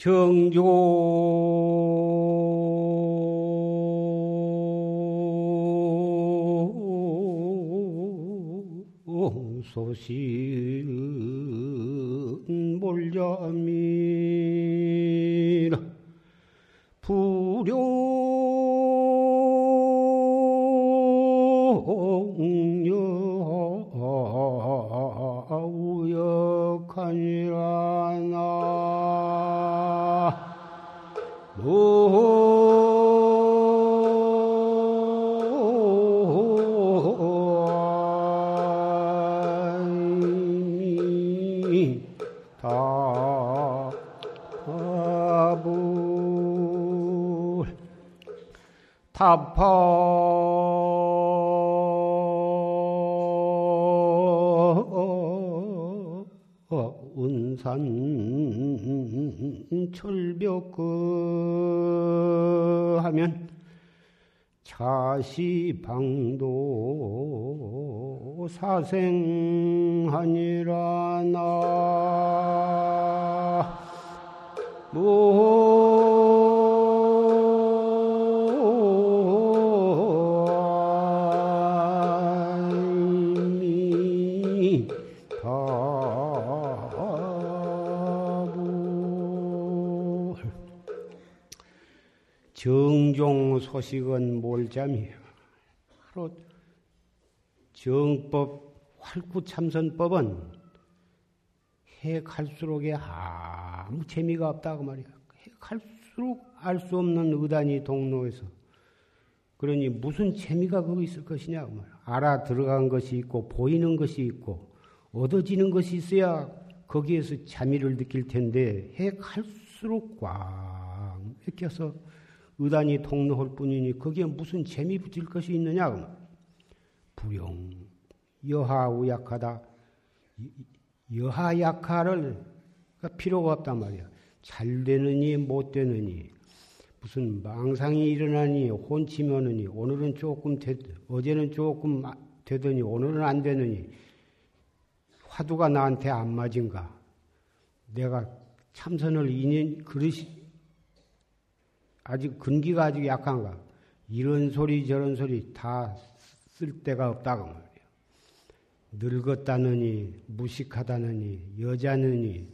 정조. 소식 몰자미라 불용 사생하니라 나 정종 소식은 몰잠이야. 바로 정법 활구참선법은 해 갈수록에 아무 재미가 없다고 말이야. 해 갈수록 알 수 없는 의단이 동로에서 그러니 무슨 재미가 거기 있을 것이냐 그. 알아 들어간 것이 있고 보이는 것이 있고 얻어지는 것이 있어야 거기에서 재미를 느낄 텐데 해 갈수록 꽉 맥혀서 의단이 통로할 뿐이니 거기에 무슨 재미 붙일 것이 있느냐? 불용, 여하우약하다. 여하약하를 필요가 없단 말이야. 잘 되느니 못 되느니 무슨 망상이 일어나니 혼치면느니 오늘은 조금 되, 어제는 조금 되더니 오늘은 안 되느니 화두가 나한테 안 맞은가? 내가 참선을 2년 그릇이 아직 근기가 아직 약한가? 이런 소리 저런 소리 다 쓸 데가 없다고 말이에요. 늙었다느니 무식하다느니 여자느니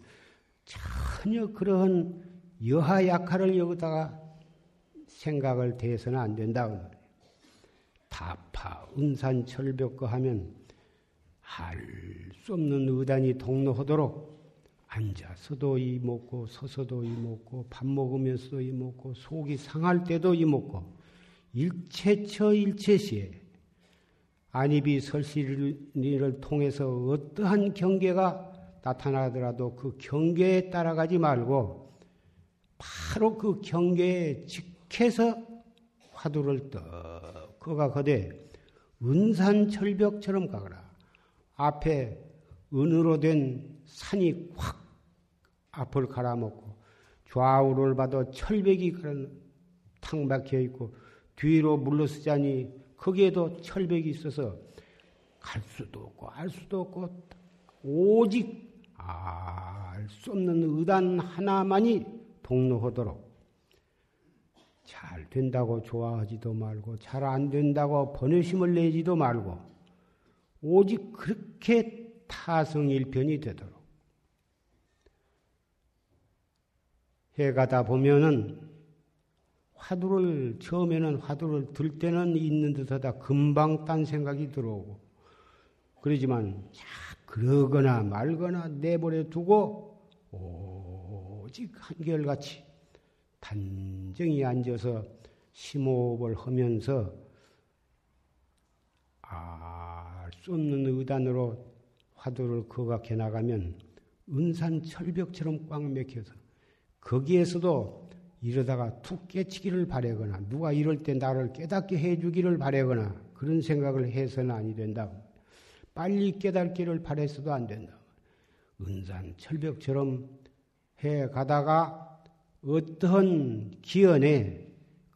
전혀 그러한 여하 약화를 여기다가 생각을 대해서는 안 말이에요. 다파 은산 철벽거 하면 할 수 없는 의단이 동로하도록 앉아서도 이 먹고 서서도 이 먹고 밥 먹으면서도 이 먹고 속이 상할 때도 이 먹고 일체처 일체시에 안입이 설시를 통해서 어떠한 경계가 나타나더라도 그 경계에 따라가지 말고 바로 그 경계에 직해서 화두를 떡 그가 거대 은산철벽처럼 가거라. 앞에 은으로 된 산이 확 앞을 갈아먹고 좌우를 봐도 철벽이 탁 막혀 있고 뒤로 물러서자니 거기에도 철벽이 있어서 갈 수도 없고 알 수도 없고 오직 알 수 없는 의단 하나만이 동로하도록 잘 된다고 좋아하지도 말고 잘 안 된다고 번외심을 내지도 말고 오직 그렇게 타성일편이 되도록. 해가다 보면은 화두를 처음에는 화두를 들 때는 있는 듯하다 금방 딴 생각이 들어오고 그러지만 자 그러거나 말거나 내버려 두고 오직 한결같이 단정히 앉아서 심호흡을 하면서 알 수 없는 의단으로 화두를 거각해 나가면 은산 철벽처럼 꽉 맥혀서 거기에서도 이러다가 툭 깨치기를 바래거나 누가 이럴 때 나를 깨닫게 해주기를 바래거나 그런 생각을 해서는 아니 된다. 빨리 깨닫기를 바래서도 안 된다. 은산 철벽처럼 해 가다가 어떤 기연에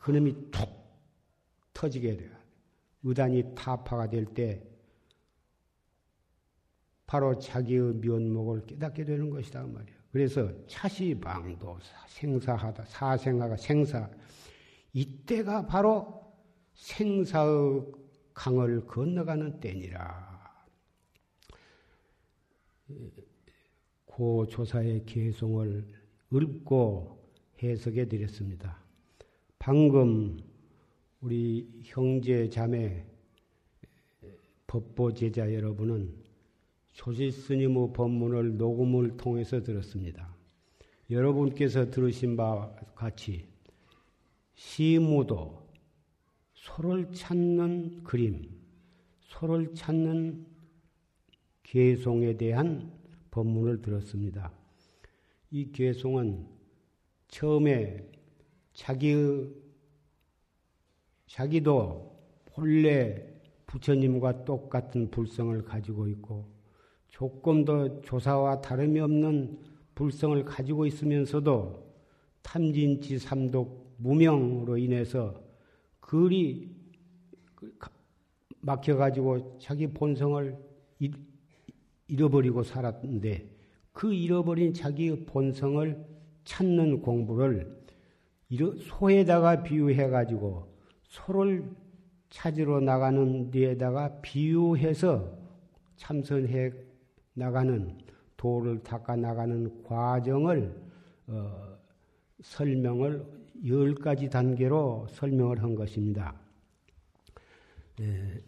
그놈이 툭 터지게 돼요. 의단이 타파가 될 때 바로 자기의 면목을 깨닫게 되는 것이다 그 말이야. 그래서 차시방도 생사하다 사생아가 생사 이때가 바로 생사의 강을 건너가는 때니라. 고 조사의 개송을 읊고 해석해 드렸습니다. 방금 우리 형제 자매 법보 제자 여러분은 조지 스님의 법문을 녹음을 통해서 들었습니다. 여러분께서 들으신 바와 같이 시무도 소를 찾는 그림, 소를 찾는 개송에 대한 법문을 들었습니다. 이 개송은 처음에 자기의 자기도 본래 부처님과 똑같은 불성을 가지고 있고 조금도 조사와 다름이 없는 불성을 가지고 있으면서도 탐진치 삼독 무명으로 인해서 글이 막혀가지고 자기 본성을 잃어버리고 살았는데 그 잃어버린 자기의 본성을 찾는 공부를 소에다가 비유해가지고 소를 찾으러 나가는 데에다가 비유해서 참선해 나가는 도를 닦아 나가는 과정을 어, 설명을 열 가지 단계로 설명을 한 것입니다. 예.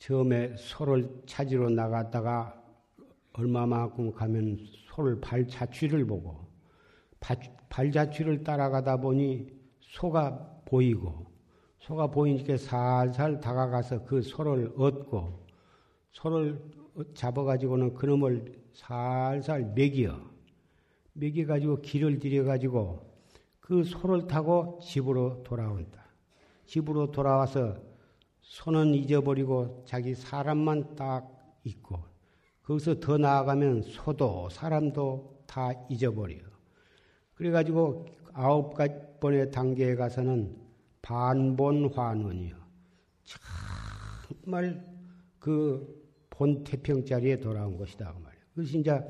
처음에 소를 찾으러 나갔다가 얼마만큼 가면 소를 발자취를 보고 발자취를 따라가다 보니 소가 보이고 소가 보이니까 살살 다가가서 그 소를 얻고 소를 잡아가지고는 그놈을 살살 먹여 먹여가지고 길을 들여가지고 그 소를 타고 집으로 돌아온다. 집으로 돌아와서 소는 잊어버리고 자기 사람만 딱 있고 거기서 더 나아가면 소도 사람도 다 잊어버려. 그래가지고 아홉 번의 단계에 가서는 반본환원이요. 정말 그 본 태평 자리에 돌아온 것이다. 그 말이야. 그것이 이제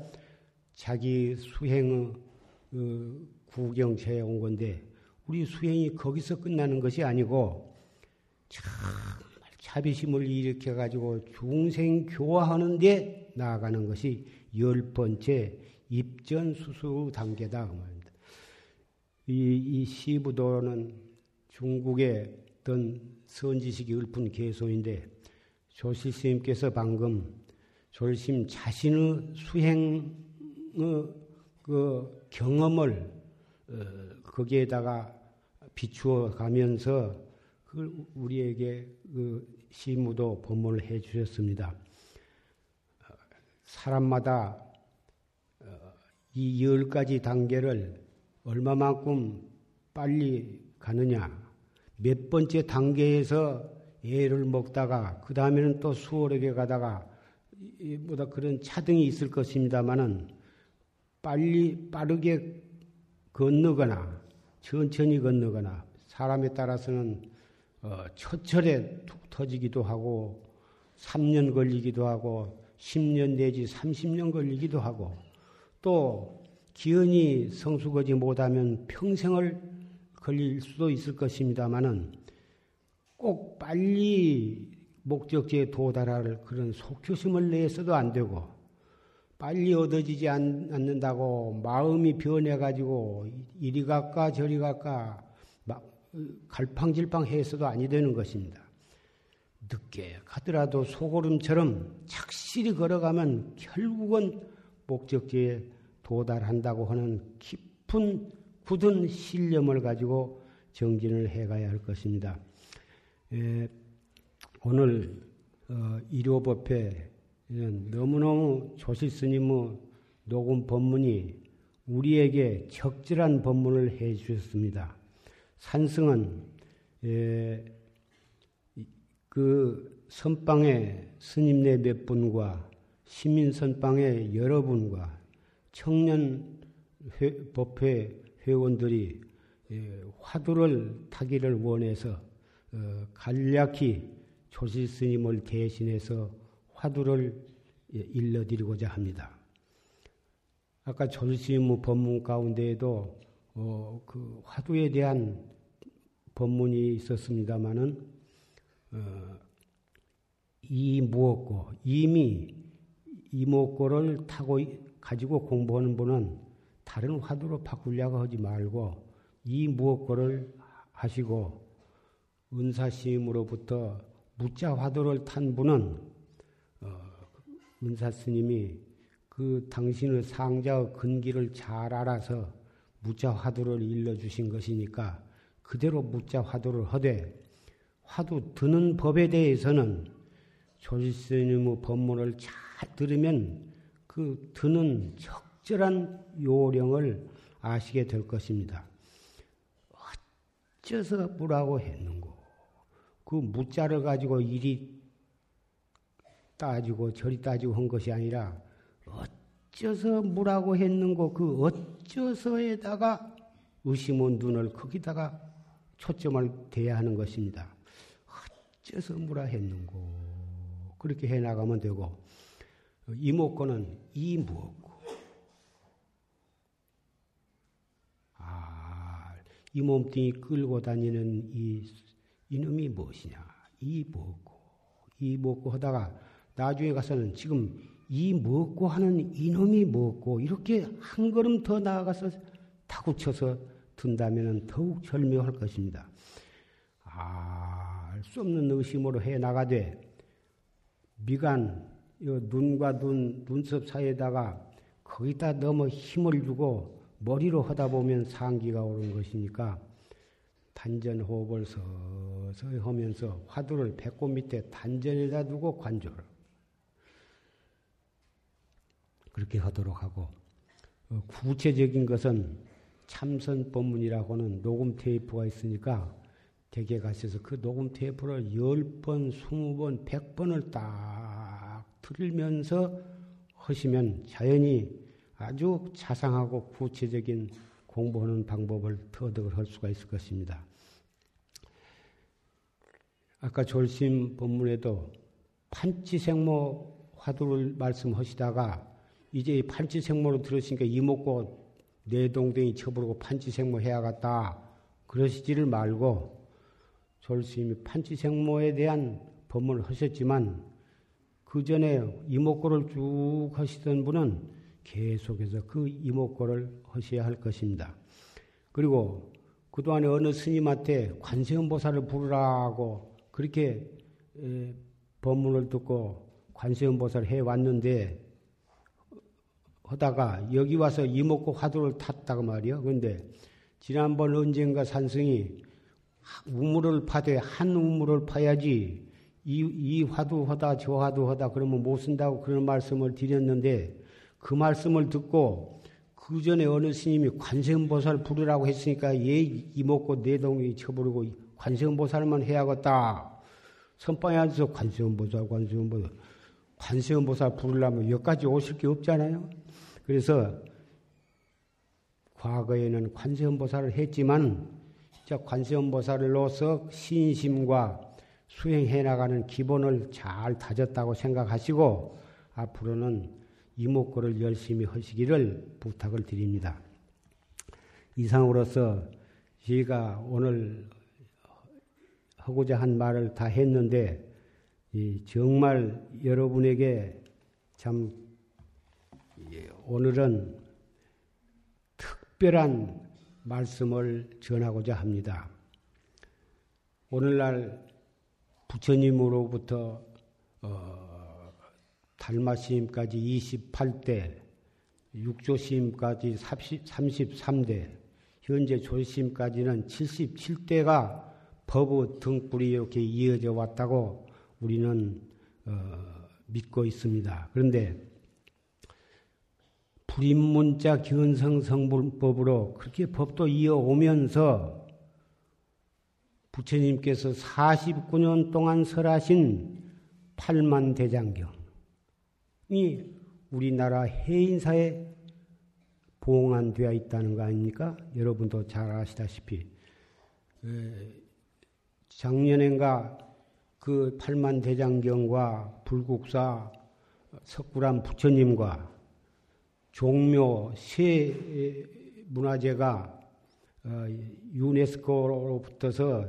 자기 수행의 그 구경체에 온 건데 우리 수행이 거기서 끝나는 것이 아니고 정말 자비심을 일으켜 가지고 중생 교화하는데 나아가는 것이 열 번째 입전 수수 단계다 그 말입니다. 이, 이 시부도는 중국의 어떤 선지식이 읊은 개소인데 조실 스님께서 방금 조심 자신의 수행의 그 경험을 어, 거기에다가 비추어 가면서 그 우리에게 그 시무도 법문을 해 주셨습니다. 사람마다 어, 이열 가지 단계를 얼마만큼 빨리 가느냐, 몇 번째 단계에서 애를 먹다가 그 다음에는 또 수월하게 가다가 보다 그런 차등이 있을 것입니다만은 빨리 빠르게 건너거나 천천히 건너거나 사람에 따라서는 어, 첫철에 툭 터지기도 하고 3년 걸리기도 하고 10년 내지 30년 걸리기도 하고 또 기연이 성숙하지 못하면 평생을 걸릴 수도 있을 것입니다만은 꼭 빨리 목적지에 도달할 그런 속효심을 내서도 안 되고 빨리 얻어지지 않는다고 마음이 변해가지고 이리 갈까 저리 갈까 갈팡질팡 해서도 아니 되는 것입니다. 늦게 가더라도 소고름처럼 착실히 걸어가면 결국은 목적지에 도달한다고 하는 깊은 굳은 신념을 가지고 정진을 해가야 할 것입니다. 에, 오늘 어, 일요법회 너무너무 조실 스님의 녹음 법문이 우리에게 적절한 법문을 해 주셨습니다. 산승은 에, 그 선방의 스님네 몇 분과 시민 선방의 여러분과 청년 회, 법회 회원들이 에, 화두를 타기를 원해서 어, 간략히 조실 스님을 대신해서 화두를 예, 일러드리고자 합니다. 아까 조실무 법문 가운데에도 어, 그 화두에 대한 법문이 있었습니다마는 어, 이 무엇고 이미 이목고를 타고 가지고 공부하는 분은 다른 화두로 바꾸려고 하지 말고 이 무엇고를 하시고 은사심으로부터 무자 화두를 탄 분은 어, 은사 스님이 그 당신의 상자의 근기를 잘 알아서 무자 화두를 일러주신 것이니까 그대로 무자 화두를 하되 화두 드는 법에 대해서는 조실스님의 법문을 잘 들으면 그 드는 적절한 요령을 아시게 될 것입니다. 어째서 뭐라고 했는고? 그 무자를 가지고 이리 따지고 저리 따지고 한 것이 아니라 어째서 뭐라고 했는고 그 어째서에다가 의심의 눈을 거기다가 초점을 대야 하는 것입니다. 어째서 뭐라 했는고 그렇게 해 나가면 되고 이목구는 이 무엇고 아, 이 몸뚱이 끌고 다니는 이 이놈이 무엇이냐 이 무엇고 이 무엇고 하다가 나중에 가서는 지금 이 무엇고 하는 이놈이 무엇고 이렇게 한 걸음 더 나아가서 타구쳐서 든다면 더욱 절묘할 것입니다. 알수 없는 의심으로 해 나가되 미간 눈과 눈 눈썹 사이에다가 거기다 너무 힘을 주고 머리로 하다 보면 상기가 오는 것이니까 단전 호흡을 서서히 하면서 화두를 배꼽 밑에 단전에다 두고 관조를 그렇게 하도록 하고 어, 구체적인 것은 참선 법문이라고는 녹음 테이프가 있으니까 댁에 가셔서 그 녹음 테이프를 10번, 20번, 100번을 딱 들으면서 하시면 자연히 아주 자상하고 구체적인 공부하는 방법을 터득을 할 수가 있을 것입니다. 아까 졸심 법문에도 판치생모 화두를 말씀하시다가 이제 판치생모로 들으시니까 이목고 내 동댕이 쳐부르고 판치생모 해야겠다. 그러시지를 말고 졸스님이 판치생모에 대한 법문을 하셨지만 그 전에 이목고를 쭉 하시던 분은 계속해서 그 이목고를 하셔야 할 것입니다. 그리고 그동안에 어느 스님한테 관세음보살을 부르라고 그렇게 법문을 듣고 관세음보살을 해왔는데 하다가 여기 와서 이목고 화두를 탔다고 말이요. 그런데 지난번 언젠가 산승이 우물을 파되 한 우물을 파야지 이, 이 화두 하다 저 화두 하다 그러면 못 쓴다고 그런 말씀을 드렸는데 그 말씀을 듣고 그 전에 어느 스님이 관세음보살 부르라고 했으니까 얘 이먹고 내동이 쳐버리고 관세음보살만 해야겠다. 선방에 앉아서 관세음보살, 관세음보살. 관세음보살 부르려면 여기까지 오실 게 없잖아요. 그래서 과거에는 관세음보살을 했지만 관세음보살로서 신심과 수행해 나가는 기본을 잘 다졌다고 생각하시고 앞으로는 이목구를 열심히 하시기를 부탁을 드립니다. 이상으로서 제가 오늘 하고자 한 말을 다 했는데 정말 여러분에게 참 오늘은 특별한 말씀을 전하고자 합니다. 오늘날 부처님으로부터 어, 달마 시임까지 28대, 육조 시임까지 33대, 현재 조 시임까지는 77대가 법의 등불이 이렇게 이어져 왔다고 우리는 어, 믿고 있습니다. 그런데 불임문자 견성성불법으로 그렇게 법도 이어오면서 부처님께서 49년 동안 설하신 팔만대장경 이 우리나라 해인사에 봉안되어 있다는 거 아닙니까? 여러분도 잘 아시다시피 작년엔가 그 팔만 대장경과 불국사 석굴암 부처님과 종묘 세 문화재가 어, 유네스코로부터서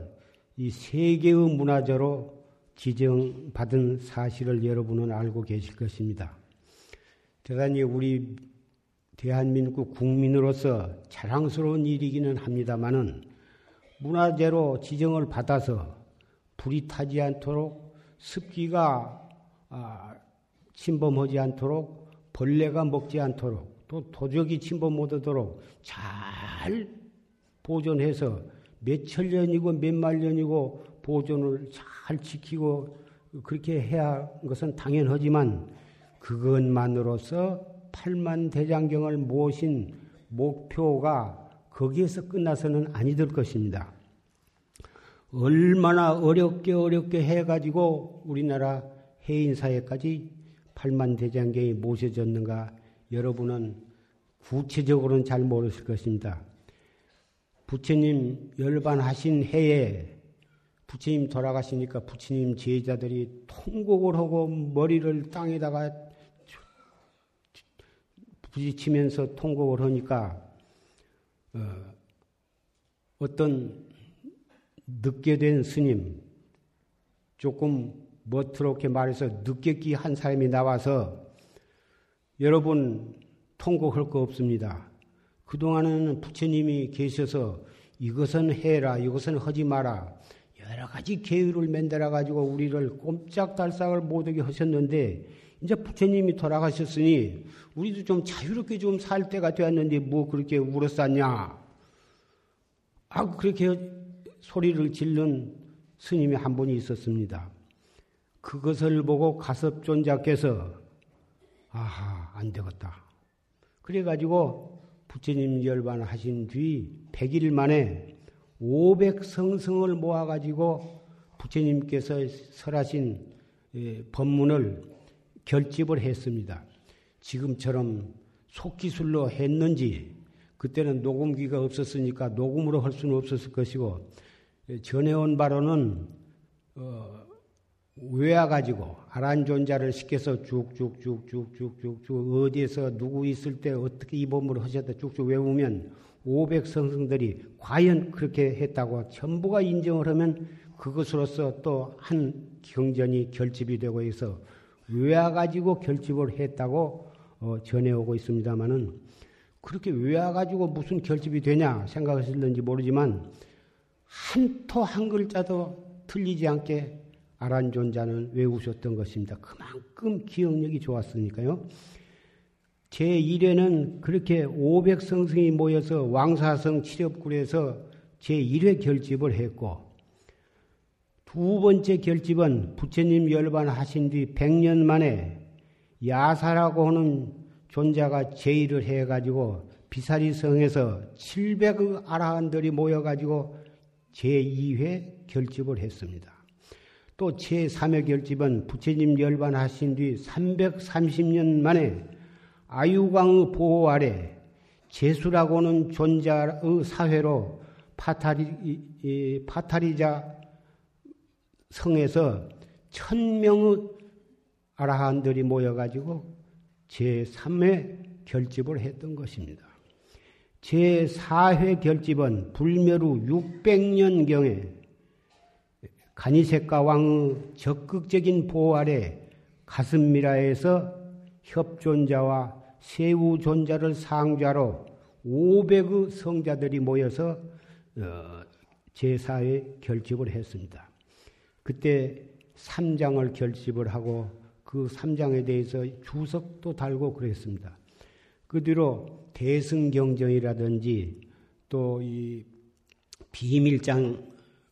이 세계의 문화재로 지정받은 사실을 여러분은 알고 계실 것입니다. 대단히 우리 대한민국 국민으로서 자랑스러운 일이기는 합니다만은 문화재로 지정을 받아서 불이 타지 않도록 습기가 아, 침범하지 않도록 벌레가 먹지 않도록 또 도적이 침범 못하도록 잘 보존해서 몇천 년이고 몇만 년이고 보존을 잘 지키고 그렇게 해야 하는 것은 당연하지만 그것만으로서 팔만 대장경을 모신 목표가 거기에서 끝나서는 아니 될 것입니다. 얼마나 어렵게 어렵게 해가지고 우리나라 해인사회까지 팔만 대장경이 모셔졌는가 여러분은 구체적으로는 잘 모르실 것입니다. 부처님 열반하신 해에 부처님 돌아가시니까 부처님 제자들이 통곡을 하고 머리를 땅에다가 부딪히면서 통곡을 하니까 어, 떤 늦게 된 스님 조금 멋트럽게 말해서 늦게 끼 한 사람이 나와서 여러분 통곡할 거 없습니다. 그동안은 부처님이 계셔서 이것은 해라, 이것은 하지 마라. 여러 가지 계율을 만들어 가지고 우리를 꼼짝달싹을 못하게 하셨는데 이제 부처님이 돌아가셨으니 우리도 좀 자유롭게 좀 살 때가 되었는데 뭐 그렇게 울었었냐? 아 그렇게 소리를 질른 스님이 한 분이 있었습니다. 그것을 보고 가섭존자께서 아하 안 되겠다. 그래가지고 부처님 열반하신 뒤 100일 만에 500성성을 모아가지고 부처님께서 설하신 예, 법문을 결집을 했습니다. 지금처럼 속기술로 했는지 그때는 녹음기가 없었으니까 녹음으로 할 수는 없었을 것이고 예, 전해온 바로는 어, 외워가지고 아란존자를 시켜서 쭉쭉쭉쭉쭉쭉쭉 어디에서 누구 있을 때 어떻게 이 법문을 하셨다 쭉쭉 외우면 500성승들이 과연 그렇게 했다고 전부가 인정을 하면 그것으로서 또 한 경전이 결집이 되고 있어 외워가지고 결집을 했다고 어, 전해오고 있습니다만은 그렇게 외워가지고 무슨 결집이 되냐 생각하실는지 모르지만 한토한 글자도 틀리지 않게 아란존자는 외우셨던 것입니다. 그만큼 기억력이 좋았으니까요. 제1회는 그렇게 500성승이 모여서 왕사성 칠협굴에서 제1회 결집을 했고, 두 번째 결집은 부처님 열반하신 뒤 100년 만에 야사라고 하는 존자가 제의를 해가지고 비사리성에서 700의 아라한들이 모여가지고 제2회 결집을 했습니다. 또 제3회 결집은 부처님 열반하신 뒤 330년 만에 아유광의 보호 아래 제수라고는 존자의 사회로 파타리, 파타리자 성에서 천명의 아라한들이 모여가지고 제3회 결집을 했던 것입니다. 제4회 결집은 불멸 후 600년경에 가니세카 왕의 적극적인 보호 아래 가슴미라에서 협존자와 세우존자를 상좌로 500의 성자들이 모여서 어, 제사에 결집을 했습니다. 그때 3장을 결집을 하고 그 3장에 대해서 주석도 달고 그랬습니다. 그 뒤로 대승경전이라든지 또 이 비밀장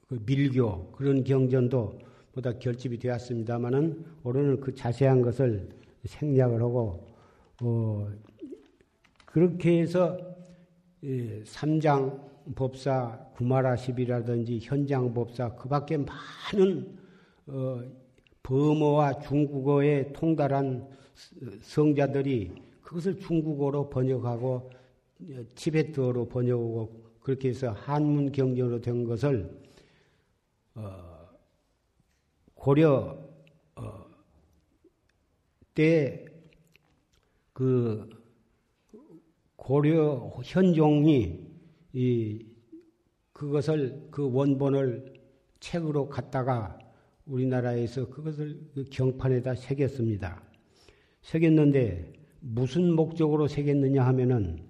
그 밀교 그런 경전도 보다 결집이 되었습니다만은 오늘은 그 자세한 것을 생략을 하고 어, 그렇게 해서 예, 삼장 법사 구마라십이라든지 현장 법사 그 밖에 많은 어, 범어와 중국어에 통달한 성자들이 그것을 중국어로 번역하고 티베트어로 번역하고 그렇게 해서 한문 경전으로 된 것을 어, 고려 어, 때 그 고려 현종이 이 그것을 그 원본을 책으로 갖다가 우리나라에서 그것을 그 경판에다 새겼습니다. 새겼는데 무슨 목적으로 새겼느냐 하면은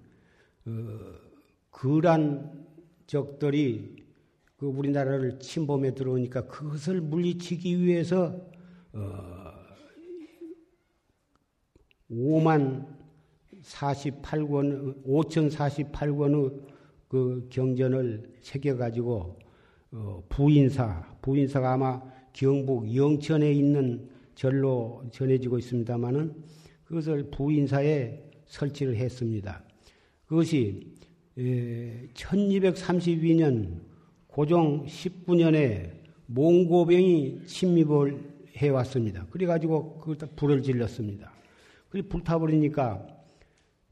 어, 그란 적들이 그 우리나라를 침범해 들어오니까 그것을 물리치기 위해서 어, 5만 48권, 5,048권의 그 경전을 새겨가지고 어, 부인사, 부인사가 아마 경북 영천에 있는 절로 전해지고 있습니다만은 그것을 부인사에 설치를 했습니다. 그것이 1232년 고종 19년에 몽고병이 침입을 해왔습니다. 그래가지고 그걸 불을 질렀습니다. 그리 불타버리니까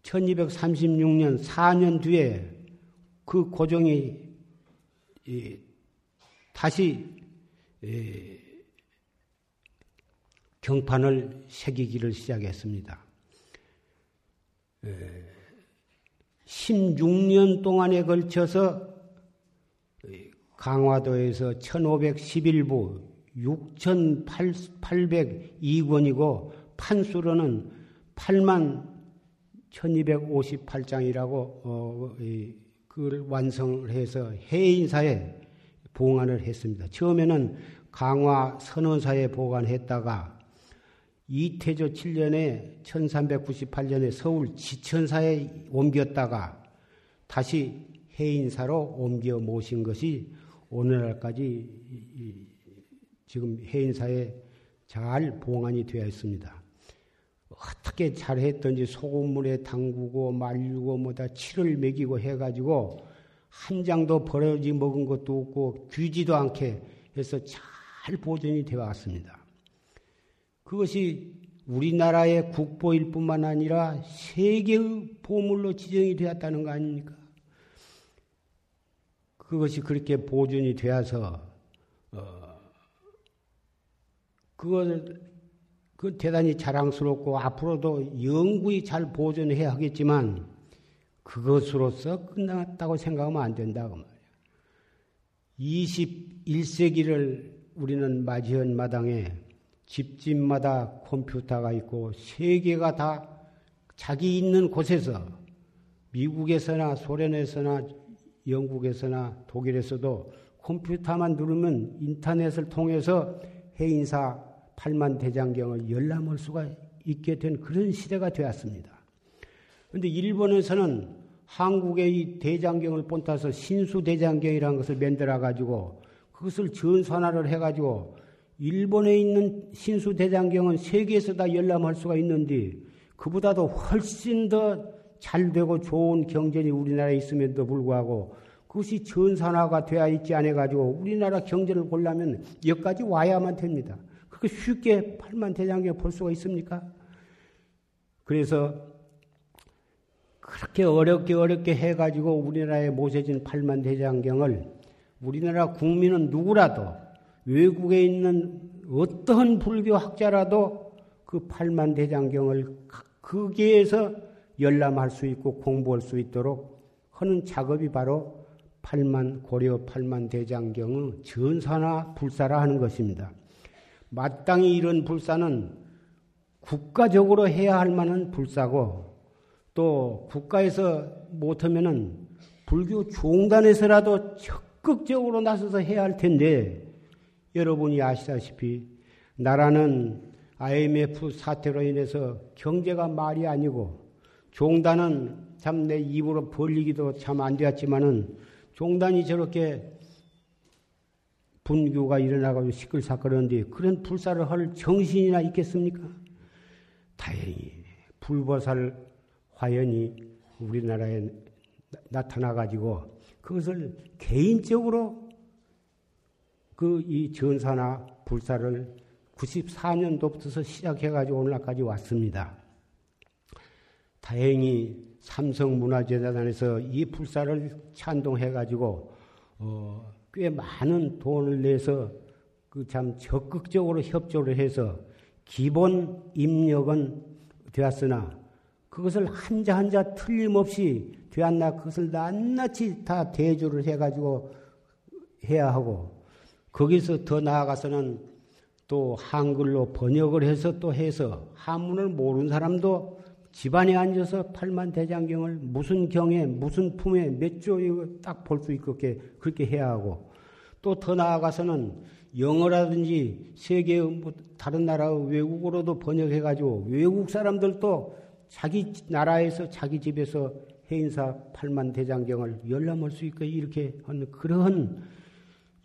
1236년 4년 뒤에 그 고종이 다시 경판을 새기기를 시작했습니다. 16년 동안에 걸쳐서 강화도에서 1511부 6802권이고 판수로는 8만 1258장이라고 어, 그걸 완성을 해서 해인사에 봉안을 했습니다. 처음에는 강화 선원사에 보관했다가 이태조 7년에 1398년에 서울 지천사에 옮겼다가 다시 해인사로 옮겨 모신 것이 오늘날까지 지금 해인사에 잘 봉안이 되어 있습니다. 어떻게 잘했던지 소금물에 담그고 말리고 뭐다 치를 먹이고 해가지고 한 장도 버려지 먹은 것도 없고 귀지도 않게 해서 잘 보존이 되어 왔습니다. 그것이 우리나라의 국보일 뿐만 아니라 세계의 보물로 지정이 되었다는 거 아닙니까? 그것이 그렇게 보존이 되어서 어, 그걸 그 대단히 자랑스럽고 앞으로도 영구히 잘 보존해야 하겠지만 그것으로서 끝났다고 생각하면 안 된다고 말이야. 21세기를 우리는 맞이한 마당에 집집마다 컴퓨터가 있고 세계가 다 자기 있는 곳에서 미국에서나 소련에서나 영국에서나 독일에서도 컴퓨터만 누르면 인터넷을 통해서 해인사 8만 대장경을 열람할 수가 있게 된 그런 시대가 되었습니다. 그런데 일본에서는 한국의 이 대장경을 본따서 신수대장경이라는 것을 만들어 가지고 그것을 전산화를 해 가지고 일본에 있는 신수대장경은 세계에서 다 열람할 수가 있는데 그보다도 훨씬 더 잘 되고 좋은 경전이 우리나라에 있음에도 불구하고 그것이 전산화가 되어 있지 않아 가지고 우리나라 경전을 보려면 여기까지 와야만 됩니다. 그렇게 쉽게 팔만 대장경 볼 수가 있습니까? 그래서 그렇게 어렵게 어렵게 해가지고 우리나라에 모셔진 팔만 대장경을 우리나라 국민은 누구라도 외국에 있는 어떠한 불교 학자라도 그 팔만 대장경을 거기에서 열람할 수 있고 공부할 수 있도록 하는 작업이 바로 팔만 고려 팔만 대장경의 전사나 불사라 하는 것입니다. 마땅히 이런 불사는 국가적으로 해야 할 만한 불사고 또 국가에서 못하면은 불교 종단에서라도 적극적으로 나서서 해야 할 텐데 여러분이 아시다시피 나라는 IMF 사태로 인해서 경제가 말이 아니고 종단은 참 내 입으로 벌리기도 참 안 되었지만은 종단이 저렇게 분규가 일어나고 시끌사끌하는데 그런 불사를 할 정신이나 있겠습니까? 다행히 불보살 화연이 우리나라에 나타나 가지고 그것을 개인적으로 그 이 전사나 불사를 94년도부터 시작해 가지고 오늘날까지 왔습니다. 다행히 삼성문화재단에서 이 불사를 찬동해 가지고 어, 꽤 많은 돈을 내서 그그참 적극적으로 협조를 해서 기본 입력은 되었으나 그것을 한자 한자 틀림없이 되었나 그것을 낱낱이 다 대조를 해가지고 해야 하고 거기서 더 나아가서는 또 한글로 번역을 해서 또 해서 한문을 모르는 사람도 집안에 앉아서 팔만 대장경을 무슨 경에 무슨 품에 몇조 딱볼 수 있게 그렇게 해야 하고 또 더 나아가서는 영어라든지 세계 뭐 다른 나라 외국어로도 번역해 가지고 외국 사람들도 자기 나라에서 자기 집에서 해인사 팔만 대장경을 열람할 수 있게 이렇게 하는 그러한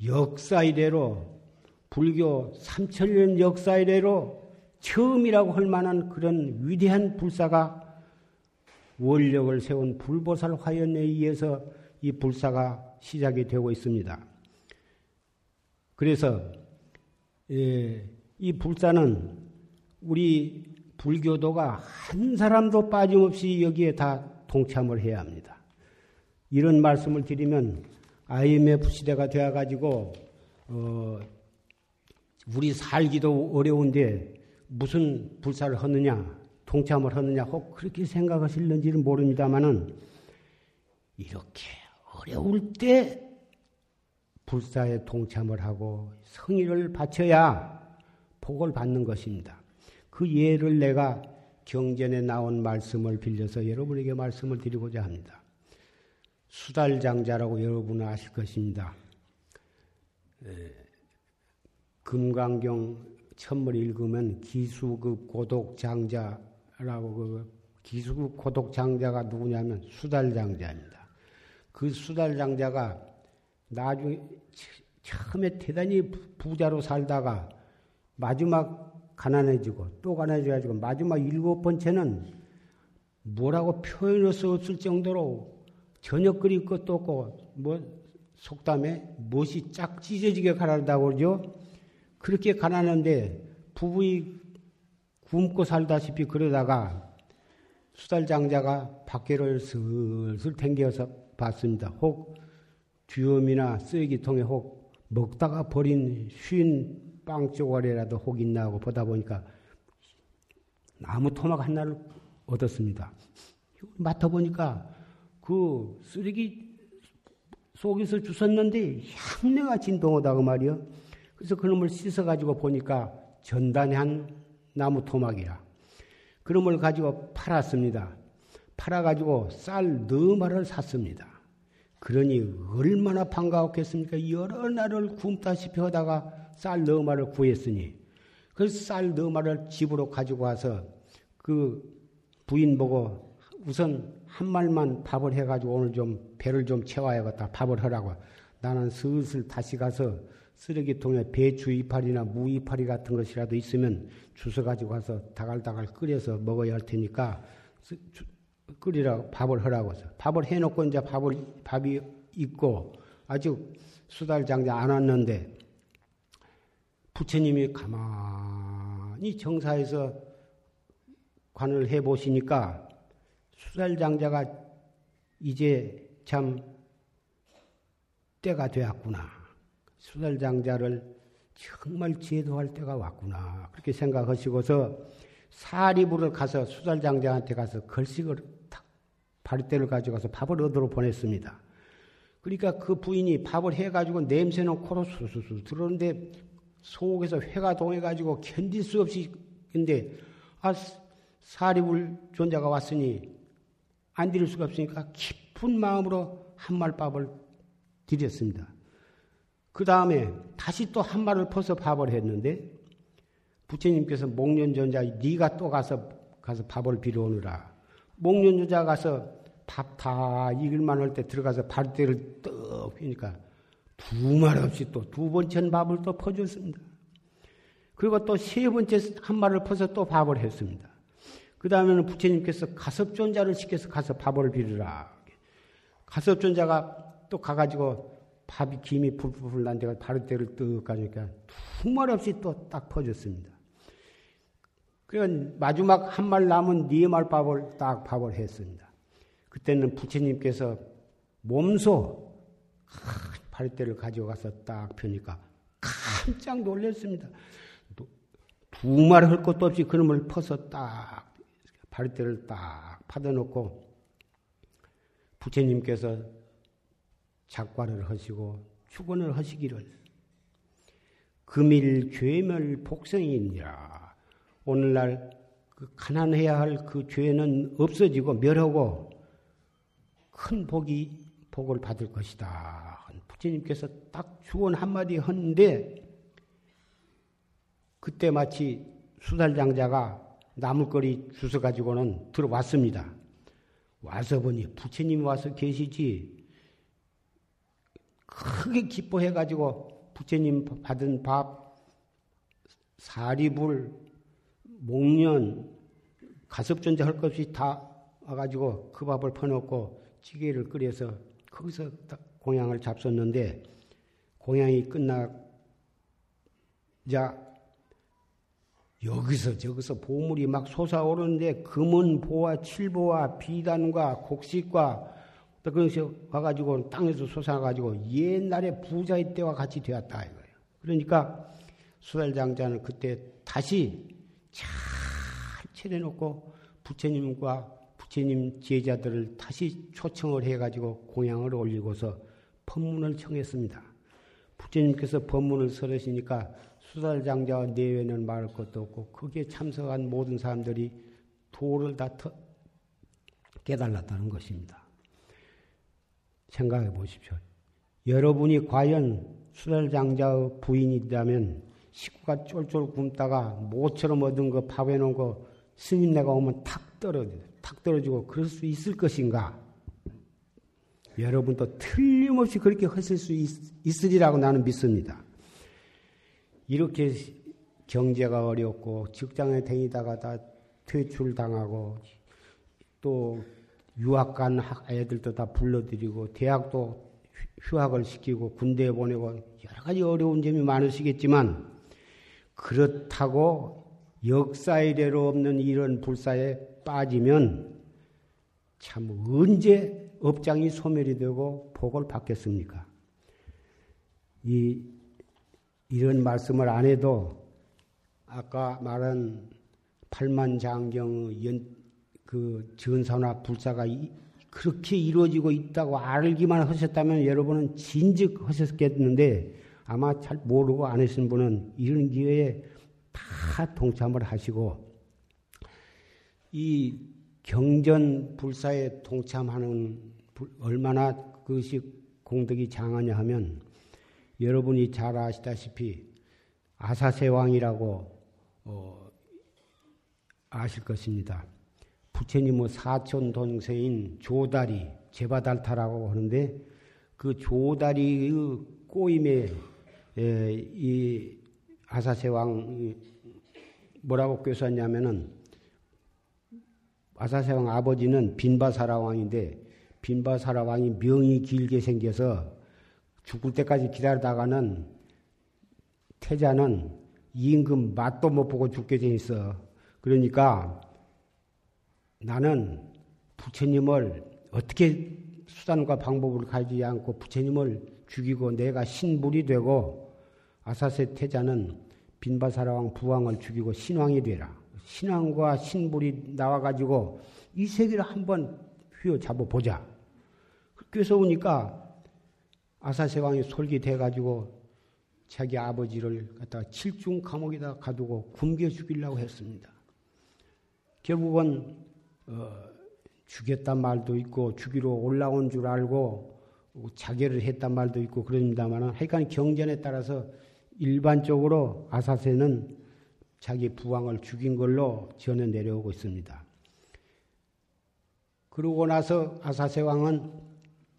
역사 이래로 불교 3천년 역사 이래로 처음이라고 할 만한 그런 위대한 불사가 원력을 세운 불보살 화연에 의해서 이 불사가 시작이 되고 있습니다. 그래서 예, 이 불사는 우리 불교도가 한 사람도 빠짐없이 여기에 다 동참을 해야 합니다. 이런 말씀을 드리면 IMF 시대가 되어가지고 어, 우리 살기도 어려운데 무슨 불사를 하느냐, 동참을 하느냐, 혹 그렇게 생각하실는지는 모릅니다만은 이렇게 어려울 때 불사에 동참을 하고 성의를 바쳐야 복을 받는 것입니다. 그 예를 내가 경전에 나온 말씀을 빌려서 여러분에게 말씀을 드리고자 합니다. 수달장자라고 여러분은 아실 것입니다. 금강경 천물 읽으면 기수급 고독 장자라고 그 기수급 고독 장자가 누구냐면 수달 장자입니다. 그 수달 장자가 나중에 처음에 대단히 부자로 살다가 마지막 가난해지고 또 가난해져가지고 마지막 일곱 번째는 뭐라고 표현할 수 없을 정도로 저녁 그릴 것도 없고 뭐 속담에 무엇이 짝 찢어지게 가난하다고 그러죠. 그렇게 가난한데 부부이 굶고 살다시피 그러다가 수달장자가 밖에를 슬슬 댕겨서 봤습니다. 혹 듀엄이나 쓰레기통에 혹 먹다가 버린 쉰 빵쪼가리라도 혹 있나 하고 보다 보니까 나무 토막 하나를 얻었습니다. 맡아보니까 그 쓰레기 속에서 주웠는데 향내가 진동하다고 말이요. 그래서 그놈을 씻어가지고 보니까 전단한 나무 토막이라. 그놈을 가지고 팔았습니다. 팔아가지고 쌀 너마를 샀습니다. 그러니 얼마나 반가웠겠습니까? 여러 날을 굶다시피 하다가 쌀 너마를 구했으니 그 쌀 너마를 집으로 가지고 와서 그 부인 보고 우선 한 말만 밥을 해가지고 오늘 좀 배를 좀 채워야겠다 밥을 하라고 나는 슬슬 다시 가서 쓰레기통에 배추 이파리나 무 이파리 같은 것이라도 있으면 주워 가지고 가서 다갈다갈 끓여서 먹어야 할 테니까 끓이라고 밥을 하라고 해서 밥을 해놓고 이제 밥을 밥이 있고 아직 수달 장자 안 왔는데 부처님이 가만히 정사에서 관을 해 보시니까 수달 장자가 이제 참 때가 되었구나. 수달 장자를 정말 제도할 때가 왔구나. 그렇게 생각하시고서 사리부를 가서 수달 장자한테 가서 걸식을 바리대를 가져가서 밥을 얻으러 보냈습니다. 그러니까 그 부인이 밥을 해가지고 냄새는 코로 수수수 들어오는데 속에서 회가 동해가지고 견딜 수 없이 근데 아 사리불 존자가 왔으니 안 드릴 수가 없으니까 깊은 마음으로 한 말밥을 드렸습니다. 그 다음에 다시 또 한 말을 퍼서 밥을 했는데 부처님께서 목련존자 네가 또 가서 가서 밥을 빌어오느라 목련존자 가서 밥 다 익을만 할 때 들어가서 발대를 떡 피니까 두 말 없이 또 두 번째 밥을 또 퍼줬습니다. 그리고 또 세 번째 한 말을 퍼서 또 밥을 했습니다. 그 다음에는 부처님께서 가섭존자를 시켜서 가서 밥을 비르라. 가섭존자가 또 가가지고 밥이 김이 풀풀풀 난 데가 바르대를 떡 가니까 두말 없이 또 딱 퍼줬습니다. 그러니까 마지막 한 말 남은 네 말 밥을 딱 밥을 했습니다. 그때는 부처님께서 몸소 발대를 가져가서 딱 펴니까 깜짝 놀랐습니다. 두 말 할 것도 없이 그놈을 퍼서 딱 발대를 딱 받아놓고 부처님께서 작과를 하시고 축원을 하시기를 금일 죄멸 복성이니라 오늘날 그 가난해야 할 그 죄는 없어지고 멸하고 큰 복이 복을 받을 것이다. 부처님께서 딱 주원 한마디 하는데 그때 마치 수달장자가 나물거리 주워 가지고는 들어왔습니다. 와서 보니 부처님이 와서 계시지 크게 기뻐해 가지고 부처님 받은 밥 사리불 목련 가섭전자 할 것 없이 다 와가지고 그 밥을 퍼놓고 찌개를 끓여서 거기서 공양을 잡섰는데 공양이 끝나자 여기서 저기서 보물이 막 솟아오르는데 금은 보와 칠보와 비단과 곡식과 것이 와가지고 땅에서 솟아가지고 옛날에 부자의 때와 같이 되었다 이거예요. 그러니까 수달장자는 그때 다시 잘 차려놓고 부처님과 부처님 제자들을 다시 초청을 해가지고 공양을 올리고서 법문을 청했습니다. 부처님께서 법문을 설으시니까 수달장자와 내외는 말할 것도 없고 거기에 참석한 모든 사람들이 도를 다 깨달았다는 것입니다. 생각해 보십시오. 여러분이 과연 수달장자의 부인이라면 식구가 쫄쫄 굶다가 모처럼 얻은 거 밥해 놓은 거 스님네가 오면 탁 떨어져, 탁 떨어지고 그럴 수 있을 것인가? 여러분도 틀림없이 그렇게 하실 수 있, 있으리라고 나는 믿습니다. 이렇게 경제가 어렵고 직장에 다니다가 다 퇴출당하고 또 유학 간 애들도 다 불러들이고 대학도 휴학을 시키고 군대에 보내고 여러 가지 어려운 점이 많으시겠지만 그렇다고 역사이대로 없는 이런 불사에 빠지면 참 언제 업장이 소멸이 되고 복을 받겠습니까? 이 이런 말씀을 안 해도 아까 말한 팔만 장경 연 그 전사나 불사가 이, 그렇게 이루어지고 있다고 알기만 하셨다면 여러분은 진즉 하셨겠는데 아마 잘 모르고 안 하신 분은 이런 기회에 다 동참을 하시고 이 경전 불사에 동참하는 얼마나 그것이 공덕이 장하냐 하면 여러분이 잘 아시다시피 아사세왕이라고 어, 아실 것입니다. 부처님의 사촌 동생인 조다리 제바달타라고 하는데 그 조다리의 꼬임에 에, 이 아사세왕 뭐라고 꿰었냐면은 아사세왕 아버지는 빈바사라 왕인데 빈바사라 왕이 명이 길게 생겨서 죽을 때까지 기다리다가는 태자는 임금 맛도 못 보고 죽게 돼 있어. 그러니까 나는 부처님을 어떻게 수단과 방법을 가지지 않고 부처님을 죽이고 내가 신불이 되고 아사세 태자는 빈바사라왕 부왕을 죽이고 신왕이 되라. 신왕과 신불이 나와가지고 이 세계를 한번 휘어잡아 보자. 그래서 오니까 아사세 왕이 솔깃해가지고 자기 아버지를 갖다가 칠중 감옥에다 가두고 굶겨 죽이려고 했습니다. 결국은 어, 죽였단 말도 있고 죽이러 올라온 줄 알고 자결을 했단 말도 있고 그럽니다만 하여간 경전에 따라서 일반적으로 아사세는 자기 부왕을 죽인 걸로 전해 내려오고 있습니다. 그러고 나서 아사세 왕은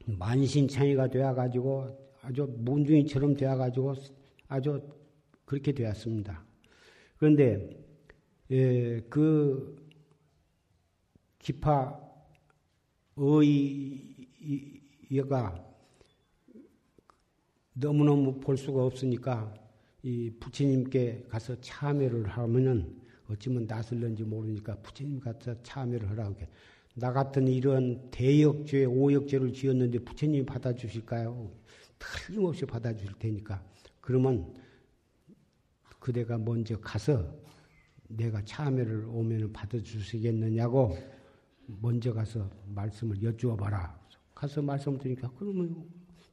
만신창이가 되어가지고 아주 문중이처럼 되어가지고 아주 그렇게 되었습니다. 그런데 예, 그 기파 의가 너무너무 볼 수가 없으니까 이 부처님께 가서 참여를 하면은 어찌면 낯설는지 모르니까 부처님 가서 참여를 하라고 나 같은 이런 대역죄, 오역죄를 지었는데 부처님이 받아주실까요? 틀림없이 받아주실 테니까. 그러면 그대가 먼저 가서 내가 참여를 오면 받아주시겠느냐고 먼저 가서 말씀을 여쭈어 봐라. 가서 말씀 드리니까 그러면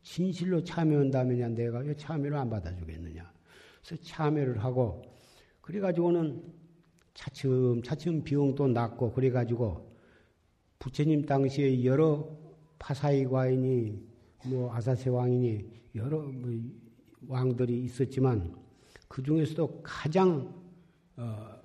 진실로 참여한다면야 내가 왜 참여를 안 받아주겠느냐. 그래서 참여를 하고 그래가지고는 차츰 차츰 비용도 낮고 그래가지고 부처님 당시에 여러 파사이 과인이 뭐 아사세 왕이니 여러 뭐 왕들이 있었지만 그 중에서도 가장 어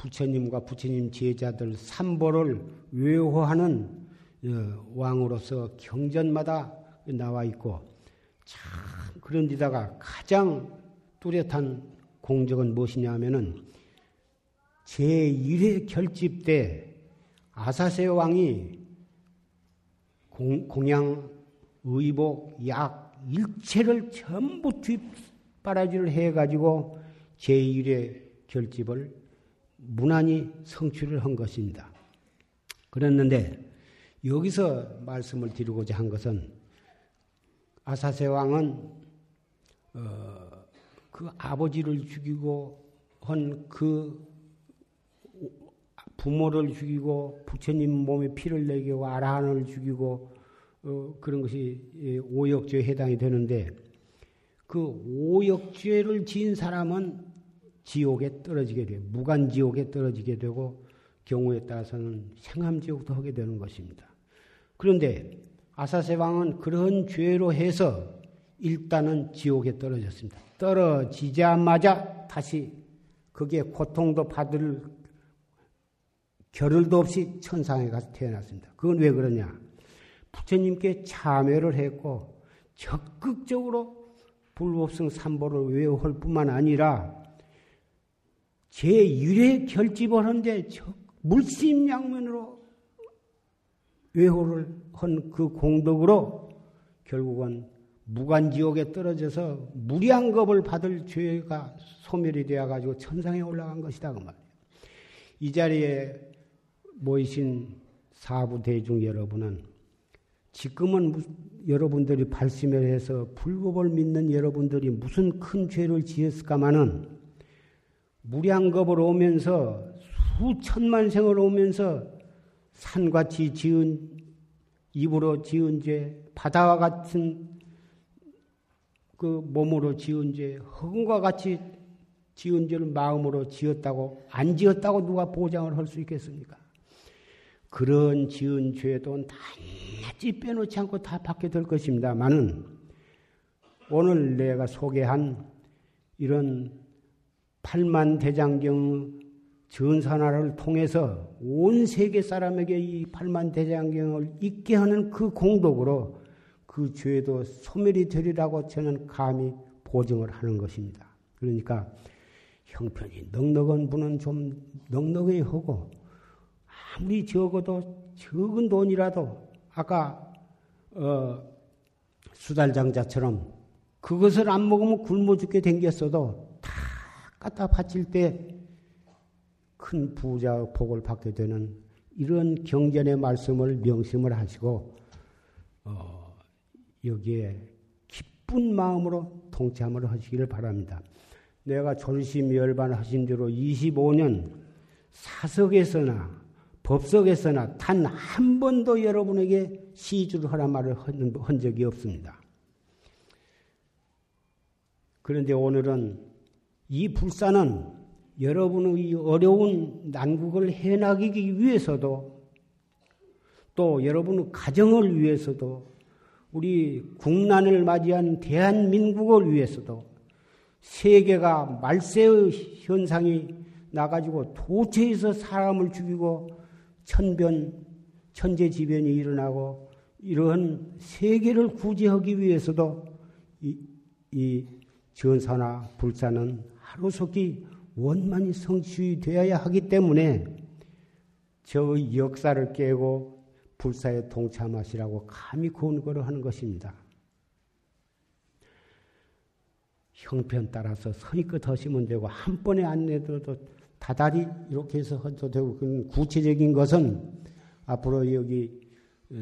부처님과 부처님 제자들 삼보를 외호하는 어 왕으로서 경전마다 나와 있고 참 그런 데다가 가장 뚜렷한 공적은 무엇이냐 하면은 제1회 결집 때 아사세 왕이 공, 공양, 의복, 약, 일체를 전부 뒷바라지를 해가지고 제1회 결집을 무난히 성취를 한 것입니다. 그랬는데 여기서 말씀을 드리고자 한 것은 아사세 왕은 어, 그 아버지를 죽이고 한 그 부모를 죽이고 부처님 몸에 피를 내고 아라한을 죽이고 어, 그런 것이 예, 오역죄에 해당이 되는데 그 오역죄를 지은 사람은 지옥에 떨어지게 돼요. 무간지옥에 떨어지게 되고 경우에 따라서는 생함지옥도 하게 되는 것입니다. 그런데 아사세 왕은 그런 죄로 해서 일단은 지옥에 떨어졌습니다. 떨어지자마자 다시 그게 고통도 받을 겨를도 없이 천상에 가서 태어났습니다. 그건 왜 그러냐? 부처님께 참여를 했고 적극적으로 불법성 삼보를 외워할 뿐만 아니라 제1회 결집을 하는데 물심 양면으로 외호를 한 그 공덕으로 결국은 무간지옥에 떨어져서 무량겁을 받을 죄가 소멸이 되어가지고 천상에 올라간 것이다. 그 말이에요. 이 자리에 모이신 사부 대중 여러분은 지금은 여러분들이 발심을 해서 불법을 믿는 여러분들이 무슨 큰 죄를 지었을까마는 무량겁을 오면서 수천만 생을 오면서 산같이 지은 입으로 지은 죄, 바다와 같은 그 몸으로 지은 죄, 흑과 같이 지은 죄를 마음으로 지었다고 안 지었다고 누가 보장을 할 수 있겠습니까? 그런 지은 죄도 낱낱이 빼놓지 않고 다 받게 될 것입니다만은 오늘 내가 소개한 이런 팔만 대장경 전산화를 통해서 온 세계 사람에게 이 팔만 대장경을 잊게 하는 그 공덕으로 그 죄도 소멸이 되리라고 저는 감히 보증을 하는 것입니다. 그러니까 형편이 넉넉한 분은 좀 넉넉히 하고 아무리 적어도 적은 돈이라도 아까 어, 수달장자처럼 그것을 안 먹으면 굶어 죽게 생겼어도 다 갖다 바칠 때 큰 부자 복을 받게 되는 이런 경전의 말씀을 명심을 하시고 어, 여기에 기쁜 마음으로 동참을 하시기를 바랍니다. 내가 졸심 열반하신 대로 25년 사석에서나 법석에서나 단 한 번도 여러분에게 시주를 하란 말을 한 적이 없습니다. 그런데 오늘은 이 불사는 여러분의 어려운 난국을 해나가기 위해서도 또 여러분의 가정을 위해서도 우리 국난을 맞이한 대한민국을 위해서도 세계가 말세의 현상이 나가지고 도처에서 사람을 죽이고 천변, 천재지변이 일어나고 이러한 세계를 구제하기 위해서도 이, 이 전사나 불사는 하루속히 원만히 성취되어야 하기 때문에 저의 역사를 깨고 불사에 동참하시라고 감히 권고를 하는 것입니다. 형편 따라서 선의껏 하시면 되고 한 번에 안 내도 다달이 이렇게 해서 해도 되고 그 구체적인 것은 앞으로 여기 어,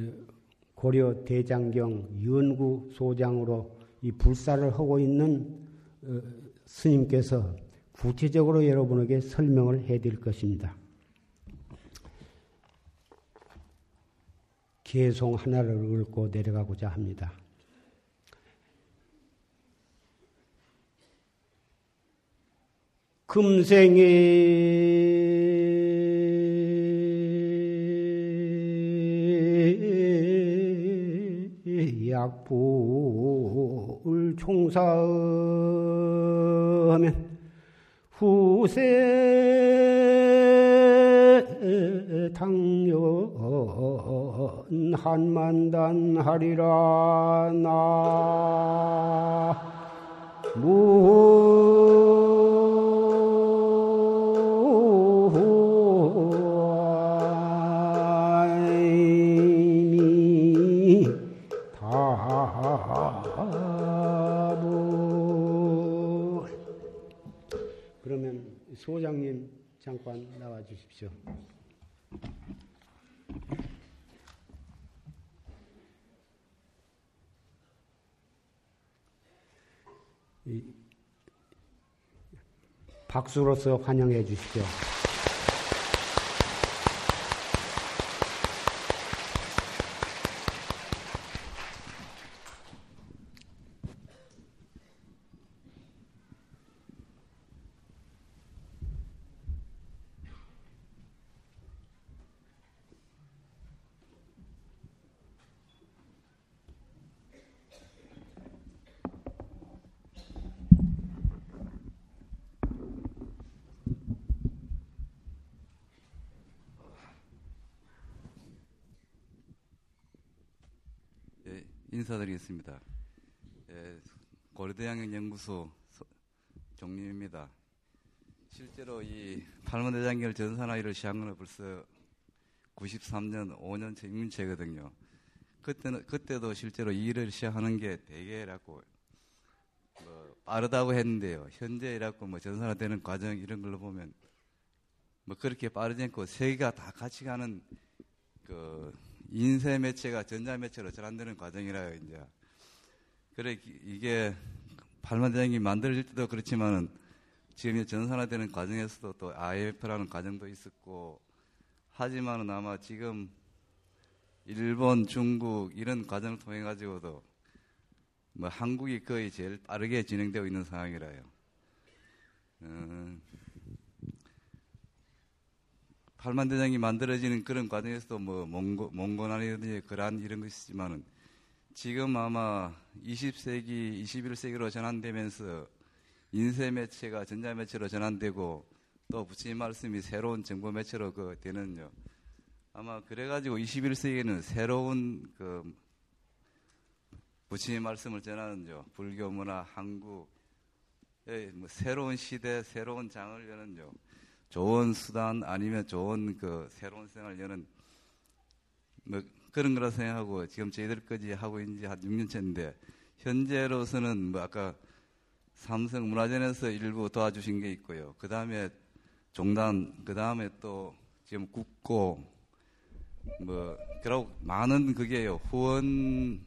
고려 대장경 연구 소장으로 이 불사를 하고 있는 어, 스님께서 구체적으로 여러분에게 설명을 해 드릴 것입니다. 개송 하나를 읽고 내려가고자 합니다. 금생에 약불 총사 하면 후세 당연 한만단 하리라 나 무 주십시오. 박수로서 환영해 주십시오. 인사드리겠습니다. 예, 고려대학연구소 종림입니다. 실제로 이 팔문대장결 전산화일을 시작한 건 벌써 93년 5년째 인문체거든요. 그때는 그때도 실제로 이 일을 시작하는 게 대개라고 뭐 빠르다고 했는데요. 현재 이라고 뭐 전산화되는 과정 이런 걸로 보면 뭐 그렇게 빠르지 않고 세계가 다 같이 가는 그 인쇄 매체가 전자 매체로 전환되는 과정이라 이제 그래 이게 팔만대장이 만들어질 때도 그렇지만은 지금 전산화되는 과정에서도 또 IF라는 과정도 있었고 하지만은 아마 지금 일본, 중국 이런 과정을 통해 가지고도 뭐 한국이 거의 제일 빠르게 진행되고 있는 상황이라요. 음, 팔만대장이 만들어지는 그런 과정에서도 뭐 몽고, 몽고난이라든지 그러한 이런 것이 있지만은 지금 아마 20세기, 21세기로 전환되면서 인쇄 매체가 전자 매체로 전환되고 또 부처님 말씀이 새로운 정보 매체로 그 되는요. 아마 그래가지고 21세기에는 새로운 그 부처님 말씀을 전하는요. 불교 문화, 한국의 뭐 새로운 시대, 새로운 장을 여는요. 좋은 수단 아니면 좋은 그 새로운 생활을 여는 뭐 그런 거라 생각하고 지금 저희들까지 하고 있는 지 한 6년째인데 현재로서는 뭐 아까 삼성 문화전에서 일부 도와주신 게 있고요. 그 다음에 종단, 그 다음에 또 지금 국고, 뭐, 그러고 많은 그게요. 후원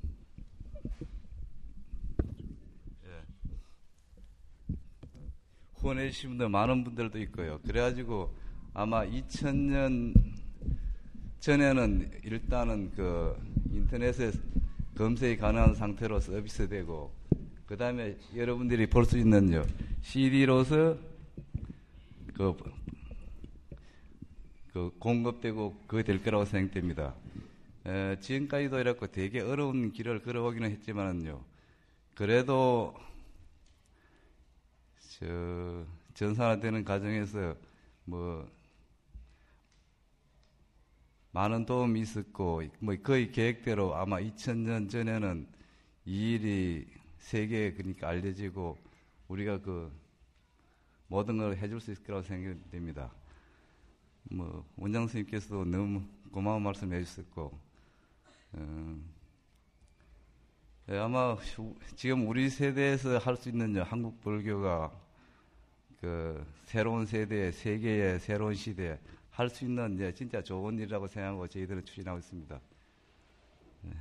후원해 주신 분들 많은 분들도 있고요. 그래가지고 아마 2000년 전에는 일단은 그 인터넷에 검색이 가능한 상태로 서비스되고 그 다음에 여러분들이 볼 수 있는 요 CD로서 그, 그 공급되고 그게 될 거라고 생각됩니다. 에, 지금까지도 이렇게 되게 어려운 길을 걸어오기는 했지만은요 그래도 저 전산화되는 과정에서 뭐 많은 도움이 있었고 뭐 거의 계획대로 아마 2000년 전에는 이 일이 세계에 그러니까 알려지고 우리가 그 모든 걸 해줄 수 있을 거라고 생각됩니다. 뭐 원장 선생님께서도 너무 고마운 말씀 해주셨고 어, 예, 아마 지금 우리 세대에서 할 수 있는 한국 불교가 그 새로운 세대, 세계의 새로운 시대에 할수 있는 이제 진짜 좋은 일이라고 생각하고 저희들은 추진하고 있습니다. 네.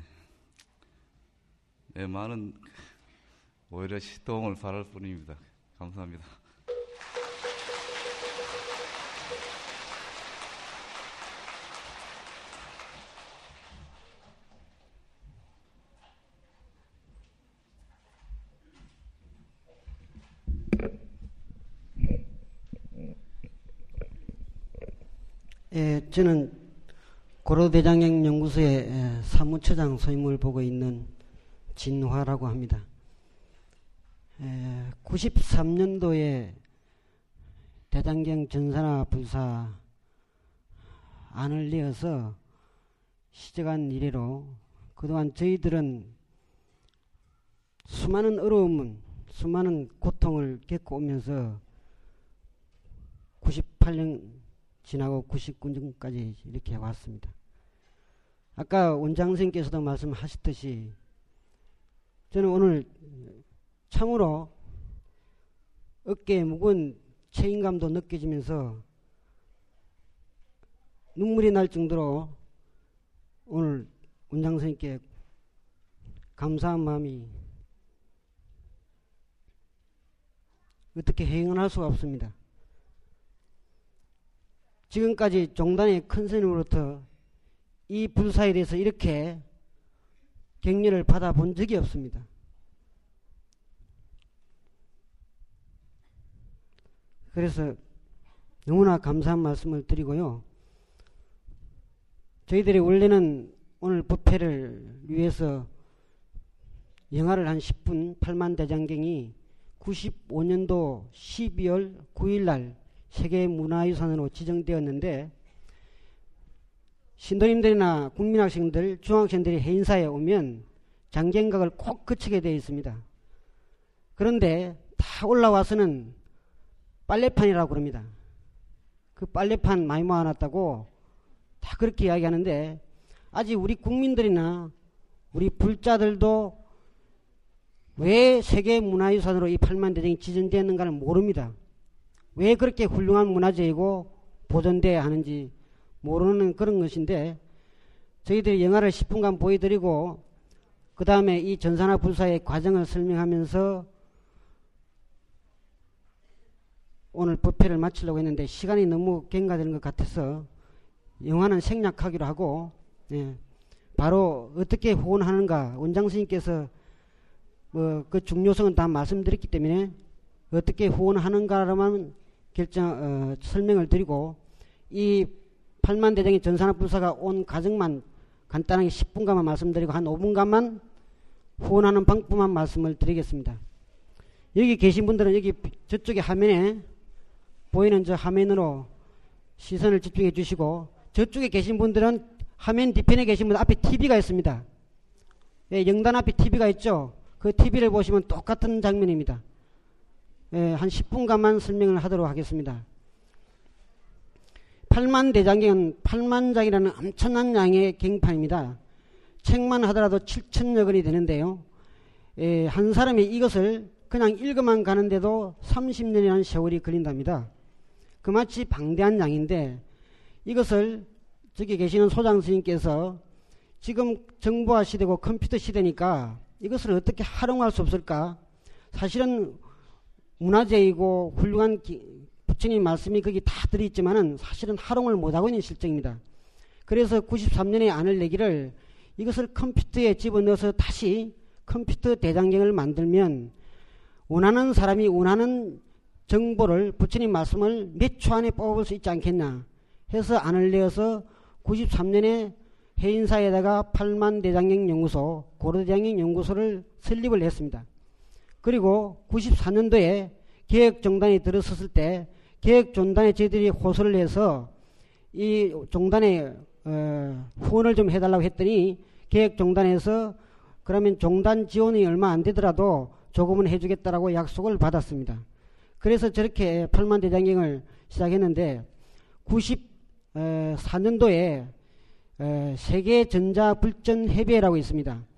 네, 많은 오히려 시동을 바랄 뿐입니다. 감사합니다. 저는 고려대장경 연구소의 사무처장 소임을 보고 있는 진화라고 합니다. 93년도에 대장경 전산화 불사 안을 내어서 시작한 이래로 그동안 저희들은 수많은 어려움은 수많은 고통을 겪어오면서 98년 지나고 99년까지 이렇게 왔습니다. 아까 원장 선생께서도 말씀하셨듯이 저는 오늘 참으로 어깨에 무거운 책임감도 느껴지면서 눈물이 날 정도로 오늘 원장 선생님께 감사한 마음이 어떻게 행언할 수가 없습니다. 지금까지 종단의 큰 스님으로부터 이 불사에 대해서 이렇게 격려를 받아본 적이 없습니다. 그래서 너무나 감사한 말씀을 드리고요. 저희들이 원래는 오늘 부패를 위해서 영화를 한 10분 8만 대장경이 95년도 12월 9일 날 세계 문화유산으로 지정되었는데 신도님들이나 국민학생들, 중학생들이 해인사에 오면 장경각을 꼭 거치게 되어 있습니다. 그런데 다 올라와서는 빨래판이라고 그럽니다. 그 빨래판 많이 모아놨다고 다 그렇게 이야기하는데 아직 우리 국민들이나 우리 불자들도 왜 세계 문화유산으로 이 8만 대장이 지정되었는가를 모릅니다. 왜 그렇게 훌륭한 문화재이고 보존돼야 하는지 모르는 그런 것인데 저희들이 영화를 10분간 보여드리고 그 다음에 이 전산화 불사의 과정을 설명하면서 오늘 법회를 마치려고 했는데 시간이 너무 경과되는 것 같아서 영화는 생략하기로 하고 예, 바로 어떻게 후원하는가 원장 스님께서 뭐 그 중요성은 다 말씀드렸기 때문에 어떻게 후원하는가로만 결정 어, 설명을 드리고 이 8만 대장의 전산화 불사가 온 과정만 간단하게 10분간만 말씀드리고 한 5분간만 후원하는 방법만 말씀을 드리겠습니다. 여기 계신 분들은 여기 저쪽에 화면에 보이는 저 화면으로 시선을 집중해 주시고 저쪽에 계신 분들은 화면 뒤편에 계신 분들 앞에 TV가 있습니다. 예, 영단 앞에 TV가 있죠. 그 TV를 보시면 똑같은 장면입니다. 예, 한 10분간만 설명을 하도록 하겠습니다. 8만 대장경은 8만 장이라는 엄청난 양의 경판입니다. 책만 하더라도 7천여 권이 되는데요. 예, 한 사람이 이것을 그냥 읽어만 가는데도 30년이라는 세월이 걸린답니다. 그마치 방대한 양인데 이것을 저기 계시는 소장 스님께서 지금 정보화 시대고 컴퓨터 시대니까 이것을 어떻게 활용할 수 없을까? 사실은 문화재이고 훌륭한 기, 부처님 말씀이 거기 다 들어있지만은 사실은 활용을 못하고 있는 실정입니다. 그래서 93년에 안을 내기를 이것을 컴퓨터에 집어넣어서 다시 컴퓨터 대장경을 만들면 원하는 사람이 원하는 정보를 부처님 말씀을 몇 초 안에 뽑을 수 있지 않겠나 해서 안을 내어서 93년에 해인사에다가 8만 대장경 연구소, 고려대장경 연구소를 설립을 했습니다. 그리고 94년도에 계획종단이 들어섰을 때 계획종단에 저희들이 호소를 해서 이 종단에 어, 후원을 좀 해달라고 했더니 계획종단에서 그러면 종단 지원이 얼마 안 되더라도 조금은 해주겠다라고 약속을 받았습니다. 그래서 저렇게 8만 대장경을 시작했는데 94년도에 세계 전자불전 협의회라고 있습니다.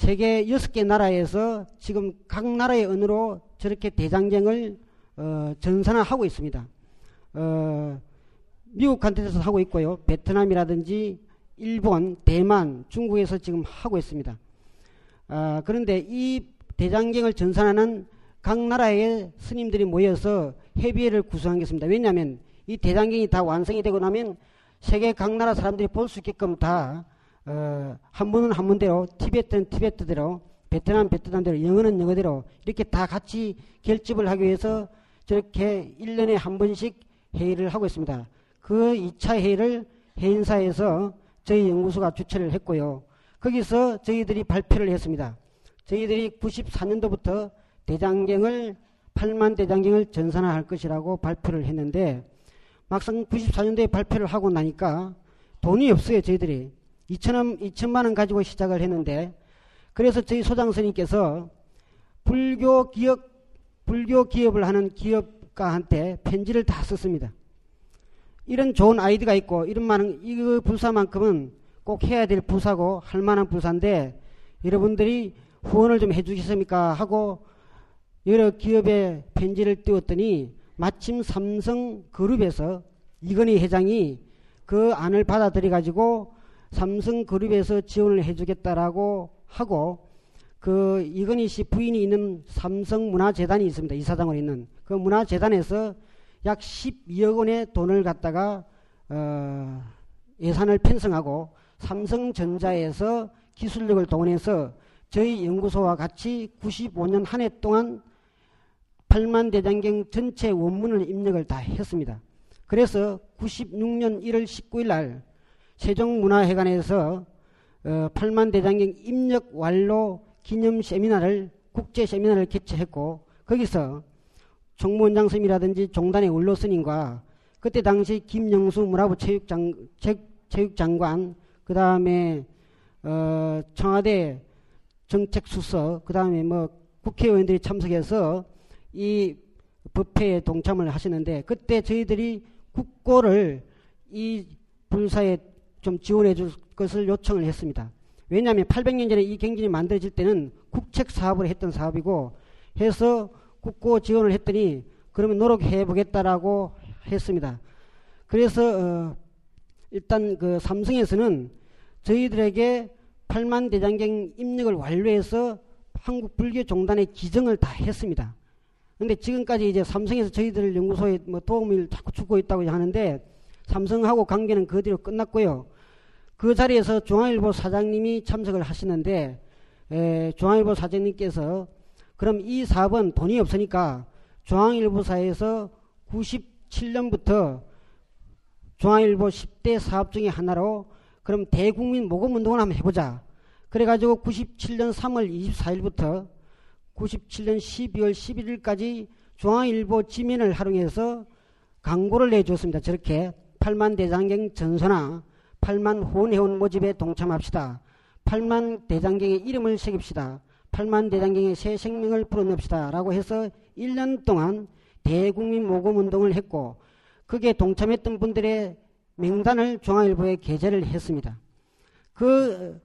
세계 6개 나라에서 지금 각 나라의 언어로 저렇게 대장경을 어, 전산화하고 있습니다. 어, 미국한테서 하고 있고요. 베트남이라든지 일본, 대만, 중국에서 지금 하고 있습니다. 아, 그런데 이 대장경을 전산하는 각 나라의 스님들이 모여서 협의회를 구성하겠습니다. 왜냐하면 이 대장경이 다 완성이 되고 나면 세계 각 나라 사람들이 볼 수 있게끔 다 어, 한문은 한문대로 티베트는 티베트대로 베트남 베트남대로 영어는 영어대로 이렇게 다 같이 결집을 하기 위해서 저렇게 1년에 한 번씩 회의를 하고 있습니다. 그 2차 회의를 해인사에서 저희 연구소가 주최를 했고요. 거기서 저희들이 발표를 했습니다. 저희들이 94년도부터 대장경을 8만 대장경을 전산화할 것이라고 발표를 했는데 막상 94년도에 발표를 하고 나니까 돈이 없어요 저희들이 2천원 2천만 원 가지고 시작을 했는데 그래서 저희 소장 선생님께서 불교 기업 불교 기업을 하는 기업가한테 편지를 다 썼습니다. 이런 좋은 아이디가 있고 이런 많은 이거 불사만큼은 꼭 해야 될 부사고 할 만한 부사인데 여러분들이 후원을 좀 해주시겠습니까 하고 여러 기업에 편지를 띄웠더니 마침 삼성 그룹에서 이건희 회장이 그 안을 받아들여 가지고 삼성 그룹에서 지원을 해주겠다라고 하고 그 이건희 씨 부인이 있는 삼성 문화재단이 있습니다. 이사장으로 있는 그 문화재단에서 약 12억 원의 돈을 갖다가 어 예산을 편성하고 삼성전자에서 기술력을 동원해서 저희 연구소와 같이 95년 한 해 동안 8만 대장경 전체 원문을 입력을 다 했습니다. 그래서 96년 1월 19일 날 세종문화회관에서 어, 8만 대장경 입력 완료 기념 세미나를 국제 세미나를 개최했고 거기서 총무원장 스님이라든지 종단의 원로 스님과 그때 당시 김영수 문화부 체육장, 체육장관 그 다음에 어, 청와대 정책수석 그 다음에 뭐 국회의원들이 참석해서 이 법회에 동참을 하시는데 그때 저희들이 국고를 이 불사에 좀 지원해 줄 것을 요청을 했습니다. 왜냐하면 800년 전에 이 경진이 만들어질 때는 국책 사업을 했던 사업이고 해서 국고 지원을 했더니 그러면 노력해 보겠다라고 했습니다. 그래서 어 일단 그 삼성에서는 저희들에게 8만 대장경 입력을 완료해서 한국 불교 종단의 기증을 다 했습니다. 근데 지금까지 이제 삼성에서 저희들 연구소에 뭐 도움을 자꾸 주고 있다고 하는데 삼성하고 관계는 그대로 끝났고요. 그 자리에서 중앙일보 사장님이 참석을 하시는데 에, 중앙일보 사장님께서 그럼 이 사업은 돈이 없으니까 중앙일보사에서 97년부터 중앙일보 10대 사업 중의 하나로 그럼 대국민 모금 운동을 한번 해보자. 그래가지고 97년 3월 24일부터 97년 12월 11일까지 중앙일보 지면을 활용해서 광고를 내줬습니다. 저렇게 8만 대장경 전선화, 8만 후원회원 모집에 동참합시다. 8만 대장경의 이름을 새깁시다. 8만 대장경의 새 생명을 불어넣읍시다. 라고 해서 1년 동안 대국민 모금 운동을 했고 그게 동참했던 분들의 명단을 중앙일보에 게재를 했습니다. 그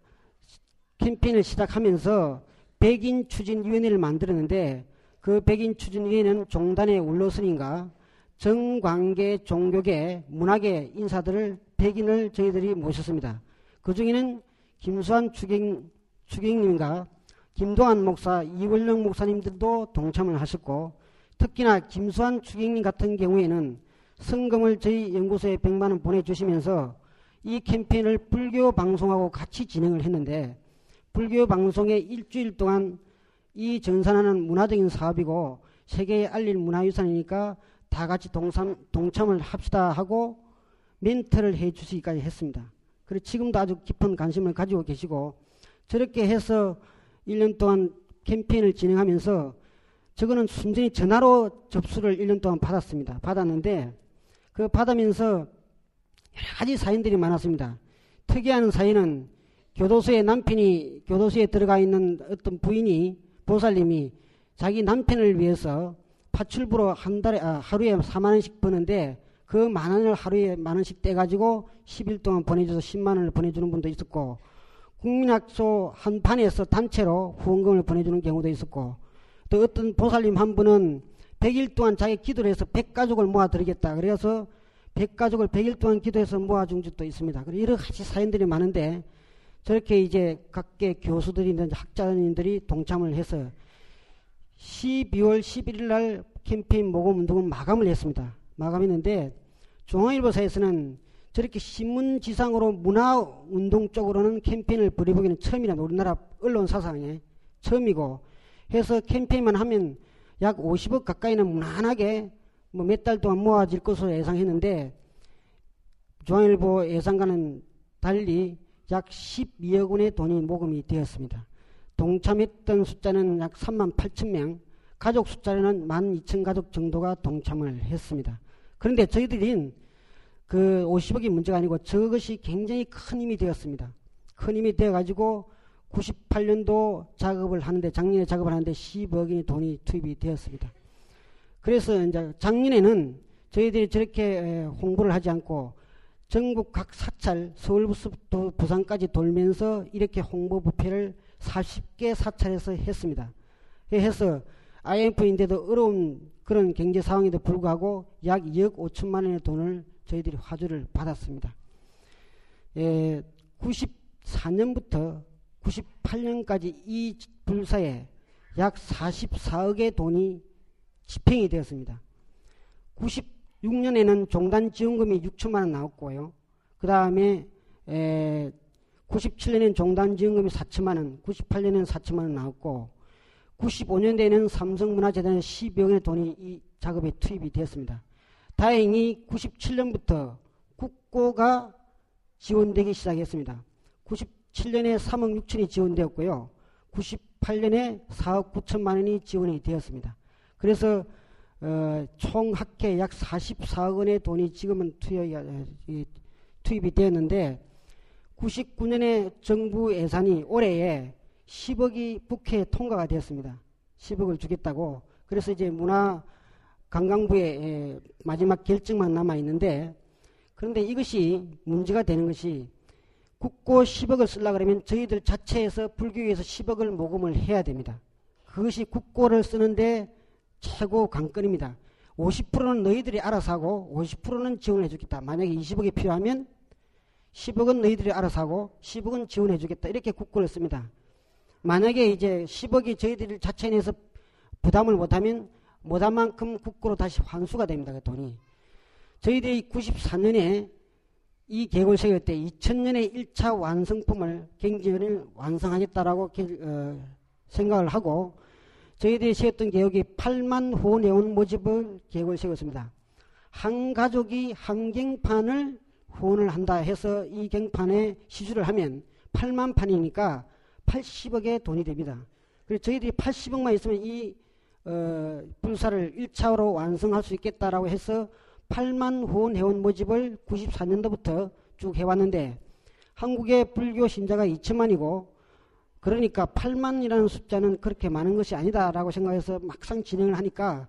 캠페인을 시작하면서 백인 추진위원회를 만들었는데 그 백인 추진위원회는 종단의 울로스님과 정관계, 종교계, 문화계 인사들을 백인을 저희들이 모셨습니다. 그 중에는 김수환 추경, 추경님과 김동환 목사, 이원령 목사님들도 동참을 하셨고 특히나 김수환 추경님 같은 경우에는 성금을 저희 연구소에 100만 원 보내주시면서 이 캠페인을 불교 방송하고 같이 진행을 했는데 불교 방송에 일주일 동안 이 전산하는 문화적인 사업이고 세계에 알릴 문화유산이니까 다 같이 동참, 동참을 합시다 하고 멘트를 해 주시기까지 했습니다. 그리고 지금도 아주 깊은 관심을 가지고 계시고 저렇게 해서 1년 동안 캠페인을 진행하면서 저거는 순전히 전화로 접수를 1년 동안 받았습니다. 받았는데 그 받으면서 여러 가지 사연들이 많았습니다. 특이한 사연은 교도소에 남편이 교도소에 들어가 있는 어떤 부인이 보살님이 자기 남편을 위해서 파출부로 한 달에 아, 하루에 4만 원씩 버는데 그 만 원을 하루에 만 원씩 떼 가지고 10일 동안 보내줘서 10만 원을 보내주는 분도 있었고 국민학교 한 반에서 단체로 후원금을 보내주는 경우도 있었고 또 어떤 보살님 한 분은 100일 동안 자기 기도를 해서 100가족을 모아드리겠다. 그래서 100가족을 100일 동안 기도해서 모아준 적도 있습니다. 그리고 여러 가지 사연들이 많은데 저렇게 이제 각계 교수들이나 학자님들이 동참을 해서 12월 11일 날 캠페인 모금 운동은 마감을 했습니다. 마감했는데 중앙일보사에서는 저렇게 신문지상으로 문화운동 쪽으로는 캠페인을 벌여보기는 처음이라 우리나라 언론 사상에 처음이고 해서 캠페인만 하면 약 50억 가까이는 무난하게 뭐 몇 달 동안 모아질 것으로 예상했는데 중앙일보 예상과는 달리 약 12억 원의 돈이 모금이 되었습니다. 동참했던 숫자는 약 3만 8천 명, 가족 숫자는 1만 2천 가족 정도가 동참을 했습니다. 그런데 저희들은 그 50억이 문제가 아니고 저것이 굉장히 큰 힘이 되었습니다. 큰 힘이 되어가지고 98년도 작업을 하는데 작년에 작업을 하는데 10억의 돈이 투입이 되었습니다. 그래서 이제 작년에는 저희들이 저렇게 홍보를 하지 않고 전국 각 사찰 서울부터 부산까지 돌면서 이렇게 홍보 부패를 40개 사찰에서 했습니다. 해서 IMF인데도 어려운 그런 경제 상황에도 불구하고 약 2억 5천만 원의 돈을 저희들이 화주를 받았습니다. 예, 94년부터 98년까지 이 불사에 약 44억의 돈이 집행이 되었습니다. 96년에는 종단 지원금이 6천만 원 나왔고요. 그 다음에 97년에는 종단 지원금이 4천만 원, 98년에는 4천만 원 나왔고 95년대에는 삼성문화재단에 12억 원의 돈이 이 작업에 투입이 되었습니다. 다행히 97년부터 국고가 지원되기 시작했습니다. 97년에 3억 6천이 지원되었고요. 98년에 4억 9천만 원이 지원이 되었습니다. 그래서 어, 총 합계 약 44억 원의 돈이 지금은 투여, 투입이 되었는데 99년에 정부 예산이 올해에 10억이 국회에 통과가 되었습니다. 10억을 주겠다고. 그래서 이제 문화 관광부의 마지막 결정만 남아 있는데 그런데 이것이 문제가 되는 것이 국고 10억을 쓰려 그러면 저희들 자체에서 불교에서 10억을 모금을 해야 됩니다. 그것이 국고를 쓰는데 최고 관건입니다. 50%는 너희들이 알아서 하고 50%는 지원해 주겠다. 만약에 20억이 필요하면 10억은 너희들이 알아서 하고 10억은 지원해 주겠다. 이렇게 국고를 씁니다. 만약에 이제 10억이 저희들 자체 내에서 부담을 못하면 못한 만큼 국고로 다시 환수가 됩니다. 그 돈이. 저희들이 94년에 이 계획을 세울 때 2000년에 1차 완성품을 경제를 완성하겠다라고 어, 생각을 하고 저희들이 세웠던 계획이 8만 호 내원 모집을 계획을 세웠습니다. 한 가족이 한 갱판을 후원을 한다 해서 이 갱판에 시주를 하면 8만 판이니까 80억의 돈이 됩니다. 그래서 저희들이 80억만 있으면 이 어, 불사를 1차로 완성할 수 있겠다라고 해서 8만 후원 회원 모집을 94년도부터 쭉 해왔는데 한국의 불교 신자가 2천만이고 그러니까 8만이라는 숫자는 그렇게 많은 것이 아니다라고 생각해서 막상 진행을 하니까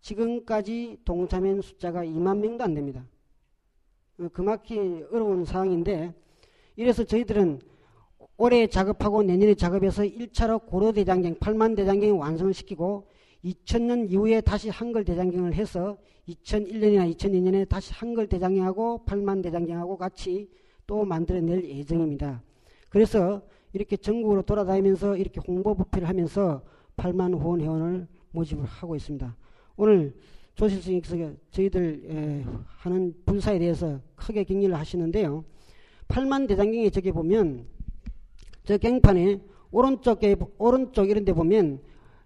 지금까지 동참인 숫자가 2만 명도 안 됩니다. 어, 그만큼 어려운 상황인데 이래서 저희들은 올해 작업하고 내년에 작업해서 1차로 고려대장경 8만 대장경을 완성을 시키고 2000년 이후에 다시 한글 대장경을 해서 2001년이나 2002년에 다시 한글 대장경하고 8만 대장경하고 같이 또 만들어낼 예정입니다. 그래서 이렇게 전국으로 돌아다니면서 이렇게 홍보 부패를 하면서 8만 후원 회원을 모집을 하고 있습니다. 오늘 조실스님께서 저희들 하는 불사에 대해서 크게 격려를 하시는데요. 8만 대장경에 저기 보면 저 갱판에 오른쪽에 오른쪽 이런 데 보면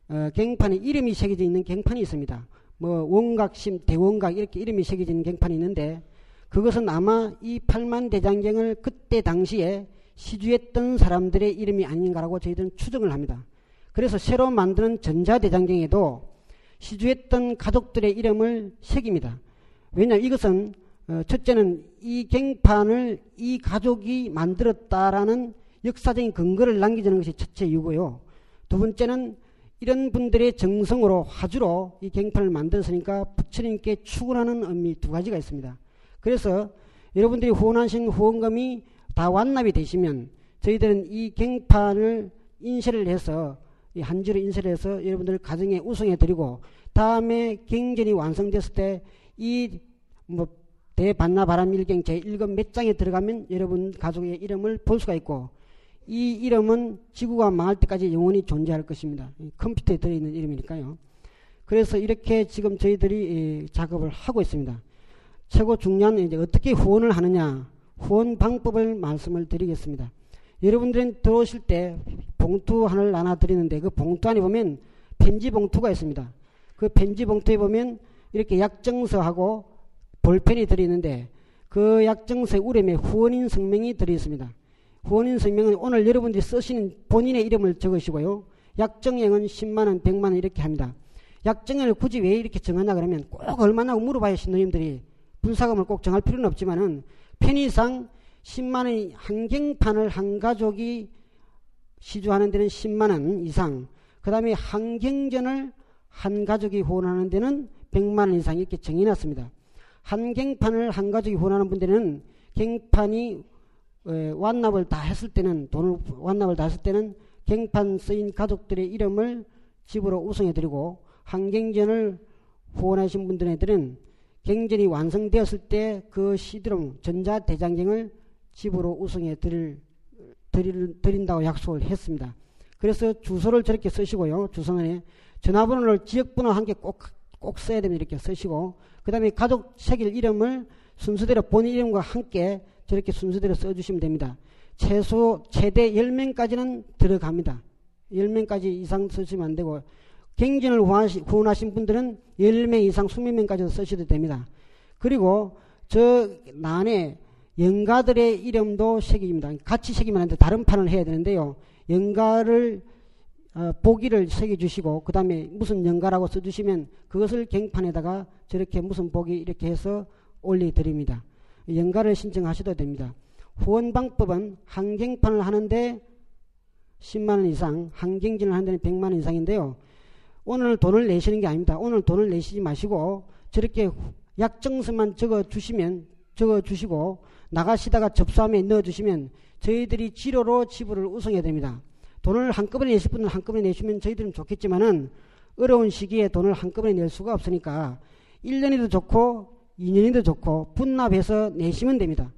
어, 갱판에 이름이 새겨져 있는 갱판이 있습니다. 뭐 원각심, 대원각 이렇게 이름이 새겨져 있는 갱판이 있는데 그것은 아마 이 8만 대장경을 그때 당시에 시주했던 사람들의 이름이 아닌가라고 저희들은 추정을 합니다. 그래서 새로 만드는 전자대장경에도 시주했던 가족들의 이름을 새깁니다. 왜냐하면 이것은 어, 첫째는 이 갱판을 이 가족이 만들었다라는 역사적인 근거를 남기자는 것이 첫째 이유고요. 두 번째는 이런 분들의 정성으로 화주로 이 갱판을 만들었으니까 부처님께 축원하는 의미 두 가지가 있습니다. 그래서 여러분들이 후원하신 후원금이 다 완납이 되시면 저희들은 이 갱판을 인쇄를 해서 이 한지로 인쇄를 해서 여러분들 가정에 우승해 드리고 다음에 경전이 완성됐을 때 이 뭐 대반나바람 일경 제1권 몇 장에 들어가면 여러분 가족의 이름을 볼 수가 있고 이 이름은 지구가 망할 때까지 영원히 존재할 것입니다. 컴퓨터에 들어있는 이름이니까요. 그래서 이렇게 지금 저희들이 작업을 하고 있습니다. 최고 중요한 이제 어떻게 후원을 하느냐 후원 방법을 말씀을 드리겠습니다. 여러분들은 들어오실 때 봉투 하나를 나눠 드리는데 그 봉투 안에 보면 편지 봉투가 있습니다. 그 편지 봉투에 보면 이렇게 약정서하고 볼펜이 들어있는데 그 약정서의 우름에 후원인 성명이 들어있습니다. 후원인 성명은 오늘 여러분들이 쓰시는 본인의 이름을 적으시고요. 약정액은 10만원, 100만원 이렇게 합니다. 약정액을 굳이 왜 이렇게 정하냐 그러면 꼭 얼마나 물어봐야 신도님들이 분사금을 꼭 정할 필요는 없지만은 편의상 10만원 한경판을 한 가족이 시주하는 데는 10만 원 이상 그 다음에 한경전을 한 가족이 후원하는 데는 100만 원 이상 이렇게 정해놨습니다. 한경판을 한 가족이 후원하는 분들은 갱판이 완납을 다 했을 때는 돈을 완납을 다 했을 때는 갱판 쓰인 가족들의 이름을 집으로 우승해드리고 한경전을 후원하신 분들한테는 경전이 완성되었을 때 그 시드롬 전자대장경을 집으로 우승해 드릴, 드린다고 약속을 했습니다. 그래서 주소를 저렇게 쓰시고요. 주소는 전화번호를 지역번호 한 개 꼭, 꼭 써야 됩니다. 이렇게 쓰시고. 그 다음에 가족 새길 이름을 순서대로 본인 이름과 함께 저렇게 순서대로 써주시면 됩니다. 최소, 최대 10명까지는 들어갑니다. 10명까지 이상 쓰시면 안 되고, 갱진을 후원하신 분들은 10명 이상 20명까지 쓰셔도 됩니다. 그리고 저 난에 영가들의 이름도 새깁니다. 같이 새기면 안 돼. 다른 판을 해야 되는데요. 영가를 어, 보기를 새겨주시고 그 다음에 무슨 영가라고 써주시면 그것을 갱판에다가 저렇게 무슨 보기 이렇게 해서 올려드립니다. 영가를 신청하셔도 됩니다. 후원 방법은 한경판을 하는데 10만원 이상, 한경진을 하는 데는 100만원 이상인데요. 오늘 돈을 내시는 게 아닙니다. 오늘 돈을 내시지 마시고 저렇게 약정서만 적어 주시면 적어 주시고 나가시다가 접수함에 넣어 주시면 저희들이 지로로 지불을 우승해야 됩니다. 돈을 한꺼번에 내실 분은 한꺼번에 내시면 저희들은 좋겠지만은 어려운 시기에 돈을 한꺼번에 낼 수가 없으니까 1년이도 좋고 2년이도 좋고 분납해서 내시면 됩니다.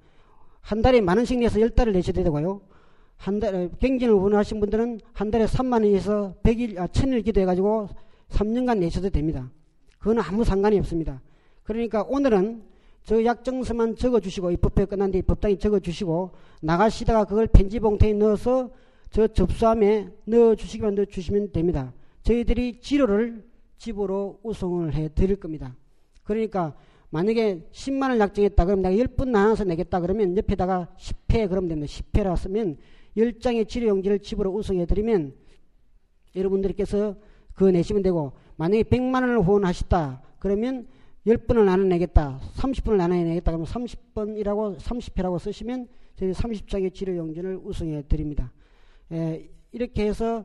한 달에 만 원씩 내서 10달을 내셔도 되고요. 한 달에 경진을 원하신 분들은 한 달에 3만 원에서 100일, 아, 1000일 기도해 가지고 3년간 내셔도 됩니다. 그건 아무 상관이 없습니다. 그러니까 오늘은 저 약정서만 적어주시고 입법회 끝난 뒤에 법당에 적어주시고 나가시다가 그걸 편지 봉투에 넣어서 저 접수함에 넣어주시기만 넣어주시면 됩니다. 저희들이 지로를 집으로 우송을 해 드릴 겁니다. 그러니까 만약에 10만을 약정했다 그러면 내가 10분 나눠서 내겠다 그러면 옆에다가 10회 그러면 됩니다. 10회라 쓰면 10장의 치료용지를 집으로 우승해 드리면 여러분들께서 그거 내시면 되고 만약에 100만 원을 후원하셨다 그러면 10번을 나눠내겠다 30번을 나눠내겠다 그러면 30번이라고 30회라고 쓰시면 저희 30장의 치료용지를 우승해 드립니다. 에, 이렇게 해서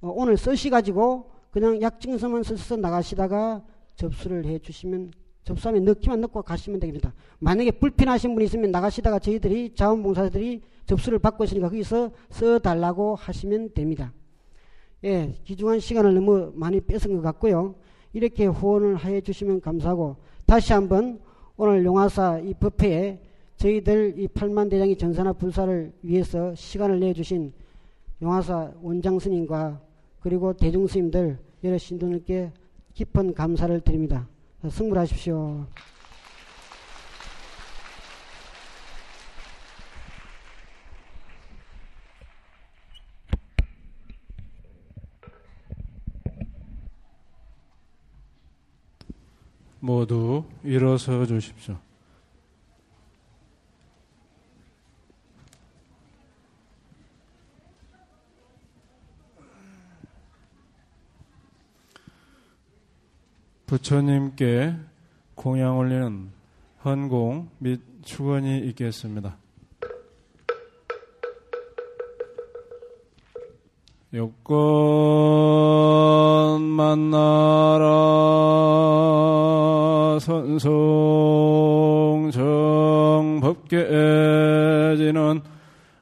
어, 오늘 쓰시 가지고 그냥 약증서만 써서 나가시다가 접수를 해 주시면 접수함에 넣기만 넣고 가시면 됩니다. 만약에 불편하신 분이 있으면 나가시다가 저희들이 자원봉사들이 접수를 받고 있으니까 거기서 써달라고 하시면 됩니다. 예, 귀중한 시간을 너무 많이 뺏은 것 같고요. 이렇게 후원을 해 주시면 감사하고 다시 한번 오늘 용화사 이 법회에 저희들 이 8만 대장이 전사나 불사를 위해서 시간을 내 주신 용화사 원장 스님과 그리고 대중 스님들 여러 신도님께 깊은 감사를 드립니다. 승불하십시오. 모두 일어서 주십시오. 부처님께 공양 올리는 헌공 및 축원이 있겠습니다. 여건 만나라 선송정 법계지는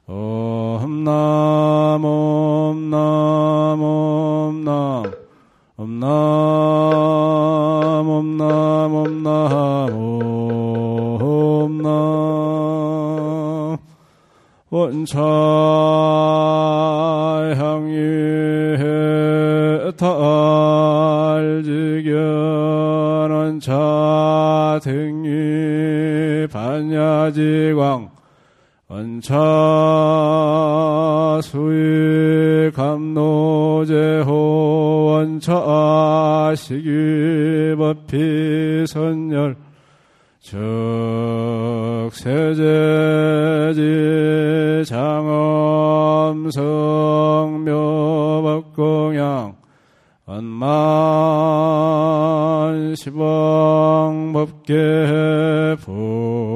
엄남 엄남 엄남 엄남 엄남 엄남 엄남 원차 향유해 자등유 반야지광 원차 수익 감노제호 원차 시기법피 선열 적세제지 장엄성묘법공양 언만 시방법계 부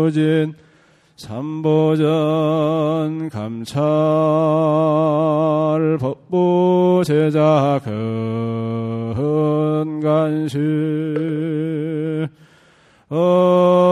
헌무진 삼보전 감찰 법부 제자 근간시 언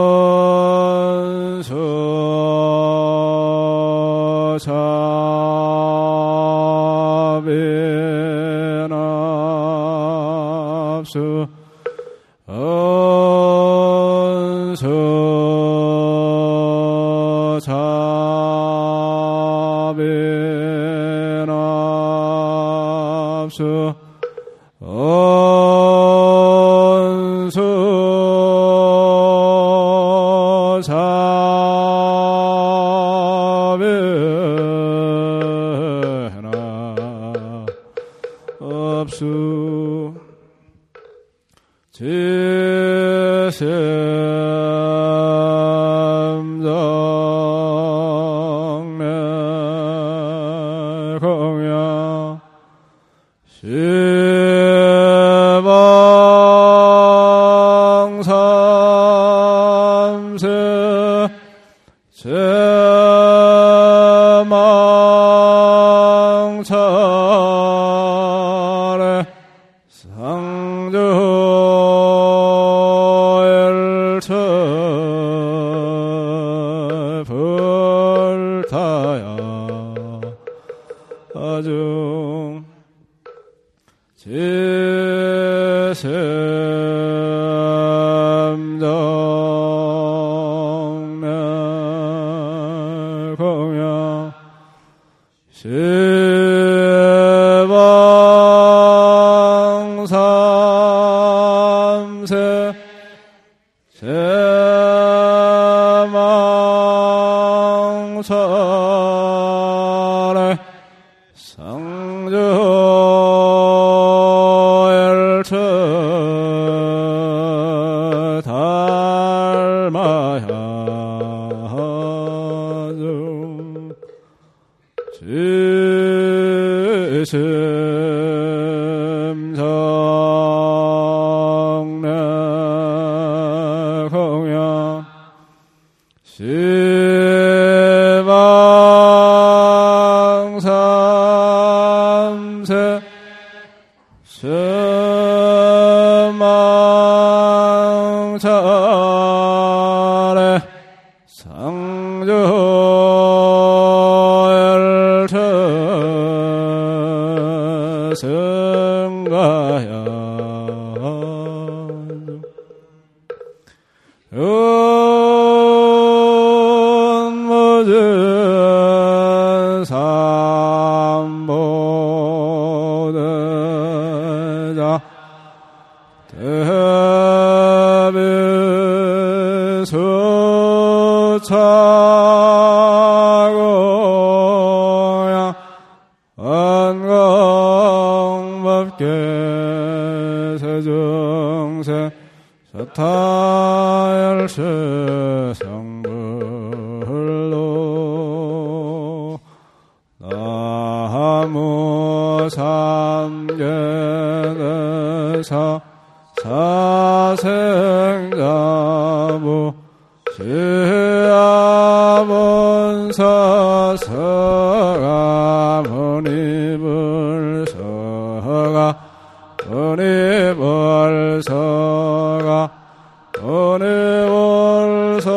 월사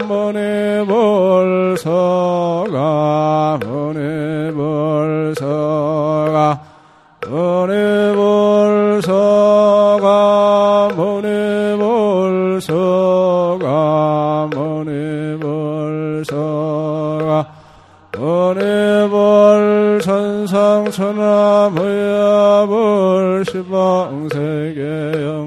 한번에 벌서가 번에 벌서가 번에 벌서가 번에 벌서가 번에 벌서가 번에 벌 천상천하 무야벌 시방세계여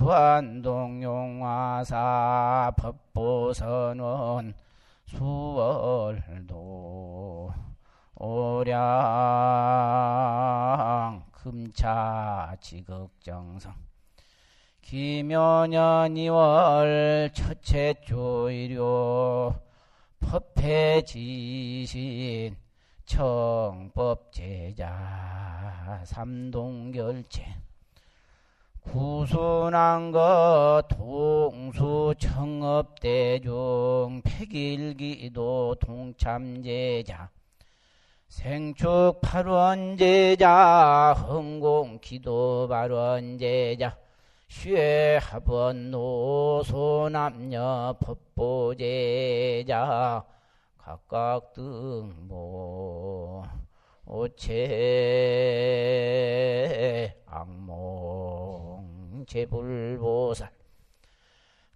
인천시 주안동 용화사 법보선원 수월도 오량 금차 지극정성. 김여년 2월 첫째 주 일요 법회지신 청법제자 삼동결체 구순한 것 동수 청업대중 백일기도 동참제자. 생축 발원제자 흥공기도 발원제자. 쉐합원 노소남녀 법보제자. 각각 등모 오체 악몽 제불보살.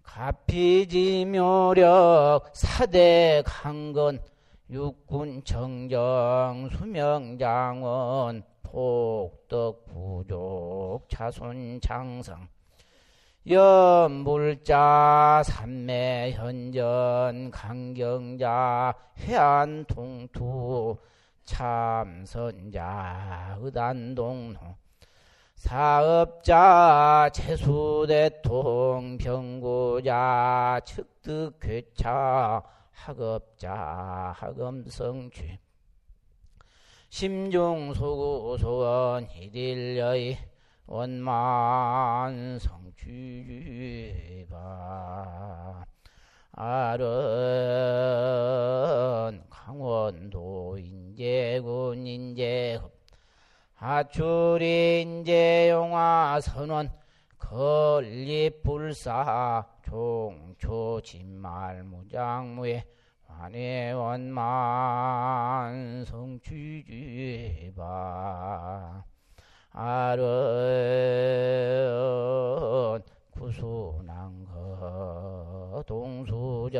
가피지묘력 사대 강건 육군 정정 수명장원 폭덕 부족 자손 장성. 연불자 삼매 현전 강경자 해안 통투 참선자 의단동로 사업자 재수대통 병고자 측득괴차 학업자 학음성취 심중소구소원 이딜려이 원만성취바. 아른 강원도 인제군 인제읍 하출 인제용화 선원 건립불사 종초 진말 무장무에 환해원만 성취지바. 아른 구순한거 동수정업대중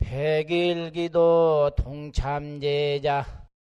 백일기도 동참제자